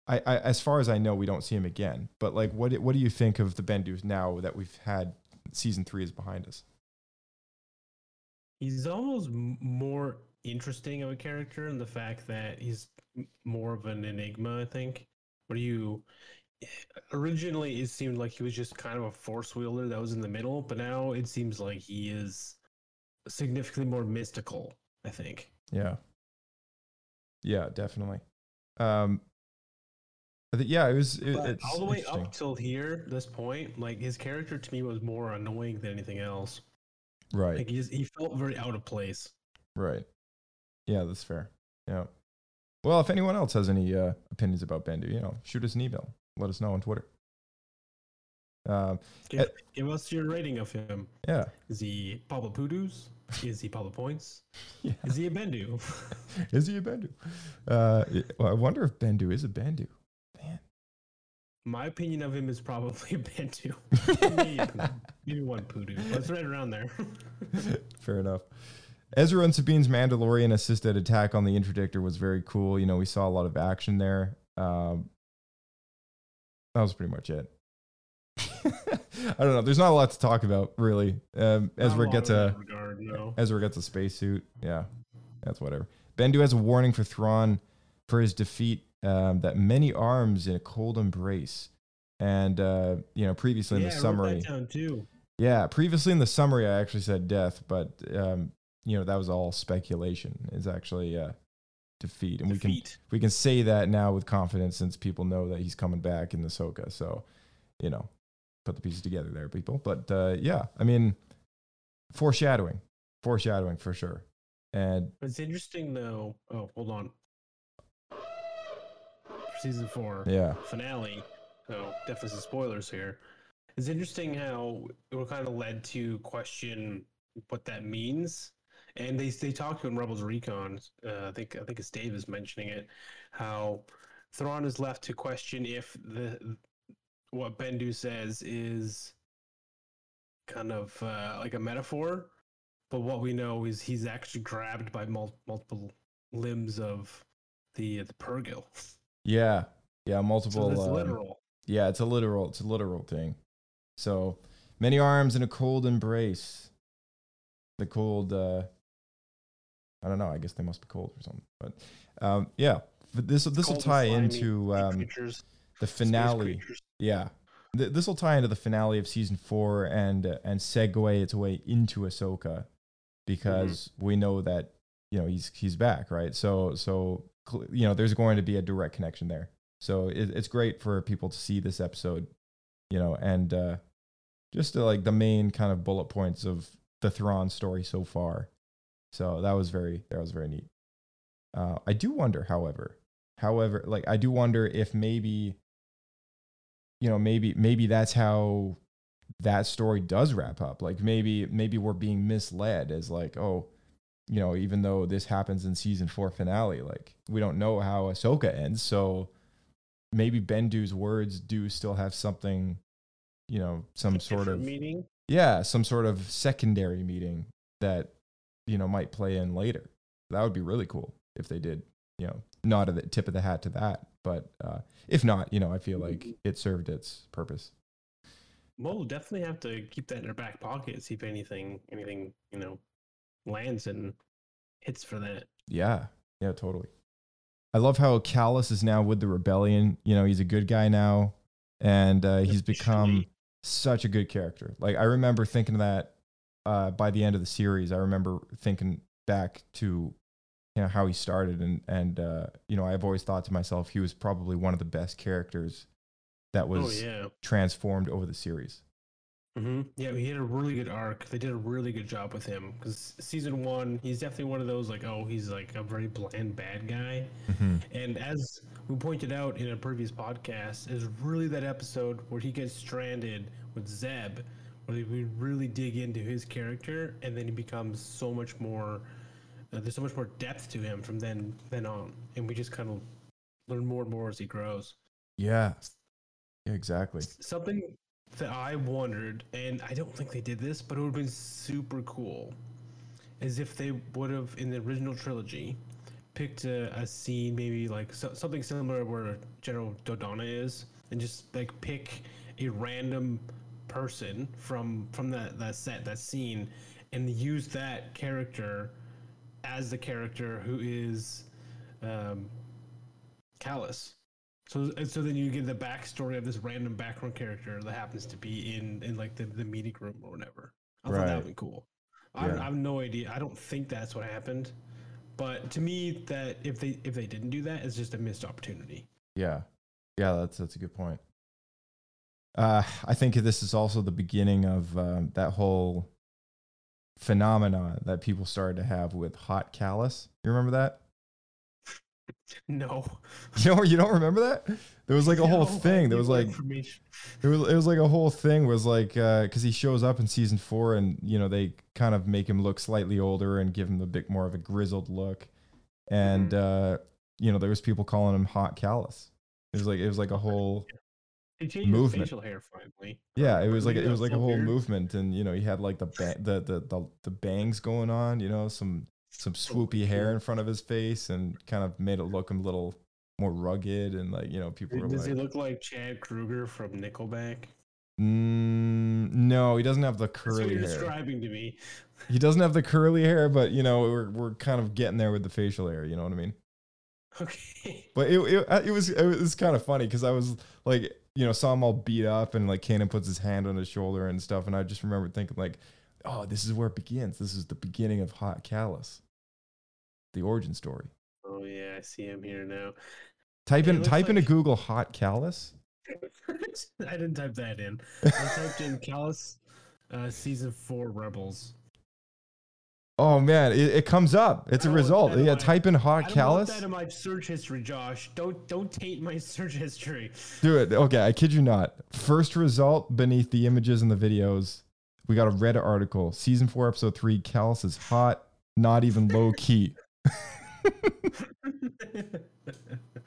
I, I as far as I know, we don't see him again. But like, what what do you think of the Bendu now that we've had season three is behind us? He's almost more interesting of a character in the fact that he's more of an enigma. I think. What do you? Originally, it seemed like he was just kind of a force wielder that was in the middle, but now it seems like he is significantly more mystical. I think. Yeah. Yeah, definitely. Um, I think yeah, it was. It, it's all the way up till here, this point, like his character to me was more annoying than anything else. Right. Like he just, he felt very out of place. Right. Yeah, that's fair. Yeah. Well, if anyone else has any uh, opinions about Bendu, you know, shoot us an email. Let us know on Twitter. Um, Give, eh, give us your rating of him. yeah. Is he Pablo Pudus? Is he Pablo Points? *laughs* Is he a Bendu? *laughs* Is he a Bendu? Uh, well, I wonder if Bendu is a Bendu. Man. My opinion of him is probably a Bendu. *laughs* maybe, one Pudu. It's right around there. Fair enough. Ezra and Sabine's Mandalorian assisted attack on the interdictor was very cool. You know, we saw a lot of action there. Um, that was pretty much it. *laughs* I don't know. There's not a lot to talk about, really. Um, Ezra gets a regard, no. Ezra gets a spacesuit. Yeah, that's whatever. Bendu has a warning for Thrawn for his defeat. Um, that many arms in a cold embrace, and uh, you know, previously in yeah, the I summary, that down too. yeah, previously in the summary, I actually said death, but um, you know that was all speculation. It's actually uh, defeat, and we can we can say that now with confidence since people know that he's coming back in the Ahsoka. So, you know, put the pieces together there, people. But uh, yeah, I mean, foreshadowing, foreshadowing for sure. And It's interesting though. Oh, hold on. Season four, Yeah. finale. So definitely some spoilers here. It's interesting how we're kind of led to question what that means, and they they talk in Rebels Recon. Uh, I think I think it's Dave is mentioning it. How Thrawn is left to question if the what Bendu says is kind of uh, like a metaphor, but what we know is he's actually grabbed by mul- multiple limbs of the the purrgil. yeah, yeah, multiple. it's um, literal. Yeah, it's a literal. It's a literal thing. So many arms in a cold embrace. The cold. Uh, I don't know. I guess they must be cold or something. But um, yeah, but this this will tie into um, the finale. Yeah, Th- this will tie into the finale of season four and uh, and segue its way into Ahsoka because Mm-hmm. we know that you know he's he's back, right? So so you know there's going to be a direct connection there. So it, it's great for people to see this episode, you know, and uh, just uh, like the main kind of bullet points of the Thrawn story so far. So that was very that was very neat. Uh, I do wonder, however, however, like I do wonder if maybe, you know, maybe maybe that's how that story does wrap up. Like maybe maybe we're being misled as like, oh, you know, even though this happens in season four finale, like we don't know how Ahsoka ends, so maybe Bendu's words do still have something, you know, some sort of meaning. yeah, some sort of secondary meeting that you know might play in later. That would be really cool if they did, you know, not at the tip of the hat to that. But uh, if not, you know, I feel like it served its purpose. Well, we'll definitely have to keep that in our back pocket. See if anything, anything, you know, lands and hits for that. Yeah, yeah, totally. I love how Kallus is now with the rebellion. You know, he's a good guy now, and uh, he's become such a good character. Like I remember thinking that uh, by the end of the series, I remember thinking back to you know how he started and and uh, you know I've always thought to myself he was probably one of the best characters that was yeah. transformed over the series. hmm Yeah, he had a really good arc. They did a really good job with him because season one, he's definitely one of those like, oh, he's like a very bland bad guy. Mhm. And as we pointed out in a previous podcast, is really that episode where he gets stranded with Zeb, where we really dig into his character, and then he becomes so much more. Uh, there's so much more depth to him from then then on, and we just kind of learn more and more as he grows. Yeah, yeah, exactly. Something that I wondered, and I don't think they did this, but it would have been super cool, is if they would have in the original trilogy picked a, a scene, maybe like so, something similar where General Dodonna is, and just like pick a random person from from that that set that scene, and use that character as the character who is um, Kallus. So, and so then you get the backstory of this random background character that happens to be in in like the, the meeting room or whatever. I thought that would be cool. I, Yeah. I have no idea. I don't think that's what happened, but to me, that if they if they didn't do that, it's just a missed opportunity. Yeah, yeah, that's that's a good point. Uh, I think this is also the beginning of um, that whole phenomenon that people started to have with hot Kallus. You remember that? No, *laughs* You know, you don't remember that? There was like a whole No, I thing. There was like it was it was like a whole thing was like because he shows up in season four and you know they kind of make him look slightly older and give him a bit more of a grizzled look, and Mm-hmm. uh, you know there was people calling him hot Kallus. It was like it was like a whole *laughs* changed movement. his facial hair finally. Yeah, it was like it was like a whole weird. movement, and you know, he had like the ba- the, the the the bangs going on, you know, some some swoopy hair in front of his face, and kind of made it look a little more rugged, and like you know, people were Does like, he look like Chad Kroeger from Nickelback? mm, no, he doesn't have the curly you're hair. describing to me. He doesn't have the curly hair, but you know, we're we're kind of getting there with the facial hair. You know what I mean? *laughs* Okay. But it it, it was it was kind of funny because I was like, you know, saw him all beat up, and like Kanan puts his hand on his shoulder and stuff, and I just remember thinking like, oh, this is where it begins. This is the beginning of Hot Kallus, the origin story. Oh yeah, I see him here now. Type in type into like- Google Hot Kallus. *laughs* I didn't type that in. I typed in *laughs* Kallus uh, season four Rebels. Oh man, it, it comes up. It's a result. Yeah, type in Hot Kallus. that in my search history, Josh. Don't don't taint my *laughs* search history. Do it. Okay, I kid you not. First result beneath the images and the videos, we got a Reddit article. Season four, episode three. Kallus is hot, not even low key. *laughs*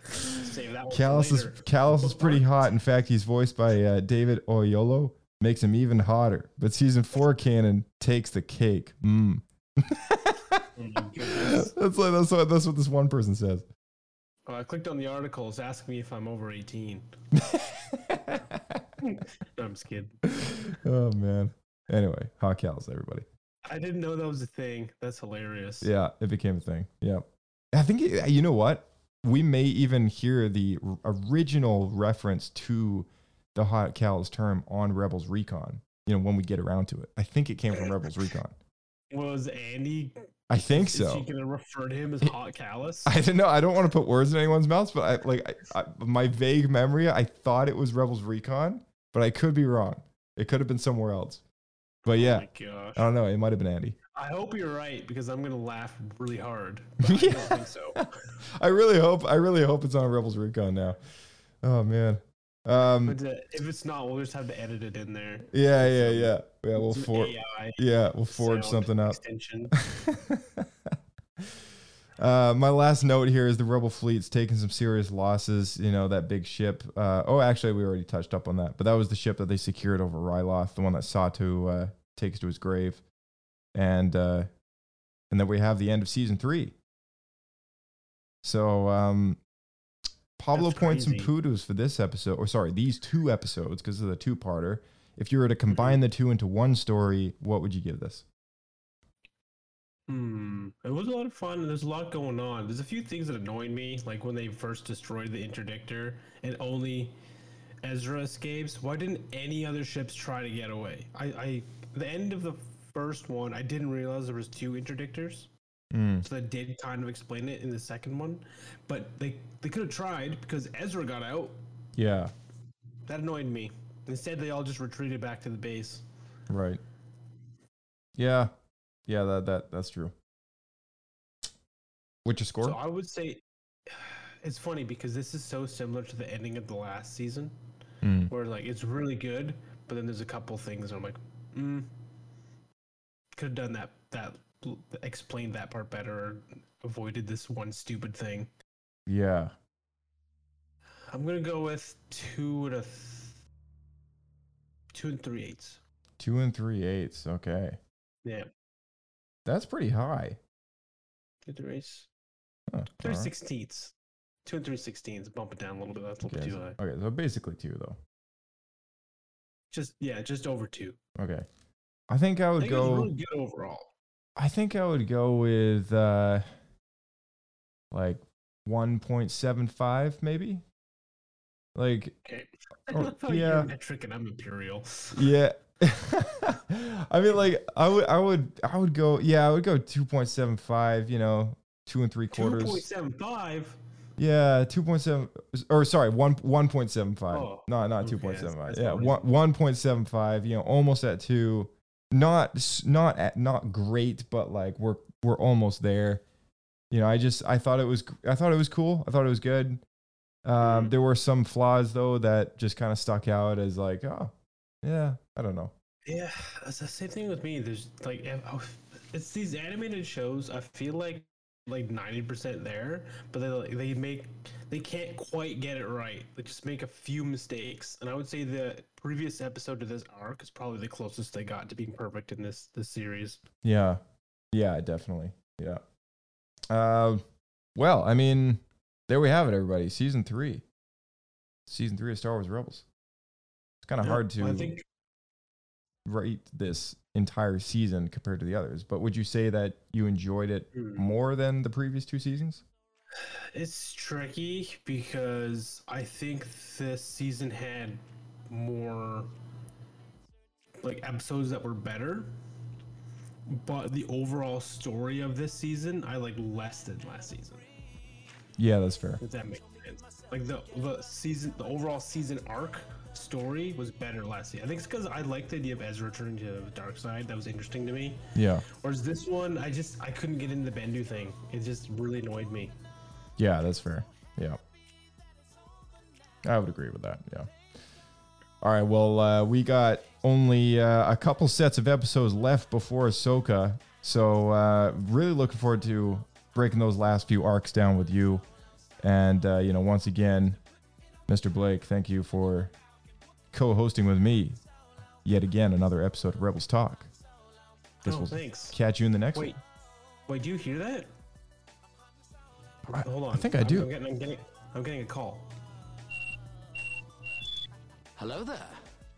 Save that Kallus is. Kallus is pretty hot. In fact, he's voiced by uh, David Oyelowo. Makes him even hotter. But season four Kanan takes the cake. Mm. Oh *laughs* that's like that's what that's what this one person says. Oh, I clicked on the articles. Ask me if I'm over 18. *laughs* I'm just kidding. Oh man. Anyway, hot Kallus, everybody. I didn't know that was a thing. That's hilarious. Yeah, it became a thing. Yeah. I think, it- you know what? We may even hear the original reference to the Hot Kallus term on Rebels Recon, you know, when we get around to it. I think it came from Rebels *laughs* Recon. Was Andy? I think is so. she gonna refer to him as Hot Kallus? *laughs* I don't know. I don't want to put words in anyone's mouth, but I like I, I, my vague memory. I thought it was Rebels Recon, but I could be wrong. It could have been somewhere else. But oh yeah, gosh. I don't know. It might have been Andy. I hope you're right because I'm gonna laugh really hard. *laughs* I don't think so. *laughs* I really hope. I really hope it's on Rebels Recon now. Oh man. Um, But uh, if it's not, we'll just have to edit it in there. Yeah, yeah, yeah. Yeah, we'll forge. yeah, we'll forge something up. Extension. *laughs* Uh, my last note here is the rebel fleet's taking some serious losses. You know that big ship. Uh, oh, actually, we already touched up on that, but that was the ship that they secured over Ryloth, the one that Sato uh, takes to his grave, and uh, and then we have the end of season three. So um, Pablo That's points some crazy. poodles for this episode, or sorry, these two episodes because of the two-parter. If you were to combine the two into one story, what would you give this? Hmm. It was a lot of fun. and There's a lot going on. There's a few things that annoyed me, like when they first destroyed the interdictor and only Ezra escapes. Why didn't any other ships try to get away? I, I the end of the first one, I didn't realize there was two interdictors. Mm. So that did kind of explain it in the second one, but they they could have tried because Ezra got out. Yeah. That annoyed me. Instead, they all just retreated back to the base. Right. Yeah. Yeah, that that that's true. What's your score? So I would say *sighs* it's funny because this is so similar to the ending of the last season, Mm. where like it's really good, but then there's a couple things I'm like, mm, could have done that that explained that part better, or avoided this one stupid thing. Yeah. I'm gonna go with two and a th- two and three eighths. Two and three eighths. Okay. Yeah, That's pretty high. two and three eighths. Huh, Three alright. sixteenths. Two and three sixteenths. Bump it down a little bit. That's a little Okay, bit too so, high. okay, so basically two though. Just yeah, just over two. Okay. I think I I would think it was go really good overall. I think I would go with uh like 1.75 maybe. Like Okay. or- Oh, *laughs* yeah. Metric and I'm imperial. Yeah. *laughs* *laughs* I mean like I would I would I would go yeah, I would go 2.75, you know, two and three quarters. point seven five. Yeah, two point seven or sorry, one one point seven five. Oh, no, not okay, two point seven five. Yeah, one one point seven five. You know, almost at two. Not not at not great, but like we're we're almost there. You know, I just I thought it was I thought it was cool. I thought it was good. Um, Mm-hmm. there were some flaws though that just kind of stuck out as like, oh, yeah, I don't know. Yeah, it's the same thing with me. There's like, oh, it's these animated shows. I feel like like ninety percent there, but they like, they make they can't quite get it right. They just make a few mistakes, and I would say the previous episode to this arc is probably the closest they got to being perfect in this this series. Yeah. Yeah, definitely. Yeah. Uh, well, I mean, there we have it, everybody. Season three. Season three of Star Wars Rebels. It's kind of Yeah, hard to I think rate this entire season compared to the others, but would you say that you enjoyed it Hmm. more than the previous two seasons? It's tricky because I think this season had more like episodes that were better. But the overall story of this season, I like less than last season. Yeah, that's fair. If that makes sense. Like the the season, the overall season arc story was better last season. I think it's because I liked the idea of Ezra returning to the dark side. That was interesting to me. Yeah. Whereas this one, I just I couldn't get into the Bendu thing. It just really annoyed me. Yeah, that's fair. Yeah. I would agree with that. Yeah. All right. Well, uh, we got only uh, a couple sets of episodes left before Ahsoka. So, uh, really looking forward to breaking those last few arcs down with you. And, uh, you know, once again, Mr. Blake, thank you for co hosting with me yet again another episode of Rebels Talk. Guess Oh, we'll thanks. catch you in the next Wait, one. wait, do you hear that? I- Hold on. I think I I'm- do. I'm getting, I'm getting, I'm getting a call. Hello there.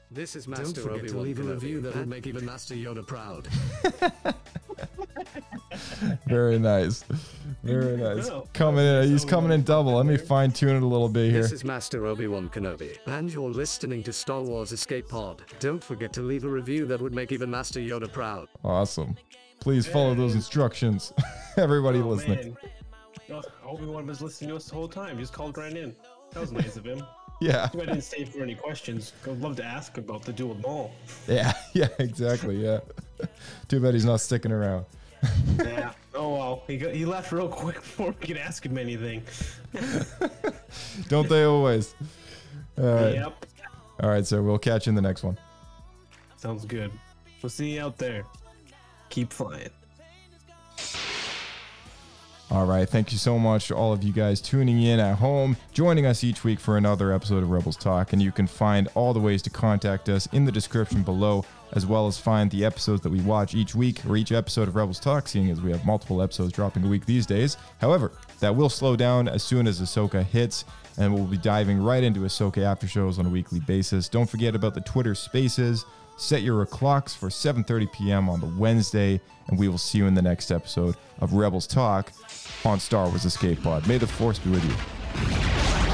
This is Master Don't forget to Obi-Wan leave a review that Huh? would make even Master Yoda proud. *laughs* *laughs* *laughs* Very nice. Very nice. Coming in. He's coming in double. Let me fine tune it a little bit here. This is Master Obi-Wan Kenobi, and you're listening to Star Wars Escape Pod. Don't forget to leave a review that would make even Master Yoda proud. Awesome. Please follow those instructions. *laughs* Everybody Oh, listening. man. Oh, Obi-Wan was listening to us the whole time. Just called right in. That was nice of him. *laughs* Yeah. I didn't stay for any questions. I'd love to ask about the dual ball. Yeah, yeah, exactly. Yeah. Too bad he's not sticking around. Yeah. Oh well, he got, he left real quick *laughs* before we could ask him anything. *laughs* Don't they always? All right. Yep. All right, so we'll catch you in the next one. Sounds good. We'll see you out there. Keep flying. All right. Thank you so much to all of you guys tuning in at home, joining us each week for another episode of Rebels Talk. And you can find all the ways to contact us in the description below, as well as find the episodes that we watch each week or each episode of Rebels Talk, seeing as we have multiple episodes dropping a week these days. However, that will slow down as soon as Ahsoka hits, and we'll be diving right into Ahsoka after shows on a weekly basis. Don't forget about the Twitter spaces. Set your clocks for 7:30 p.m. on the Wednesday, and we will see you in the next episode of Rebels Talk on Star Wars Escape Pod. May the Force be with you.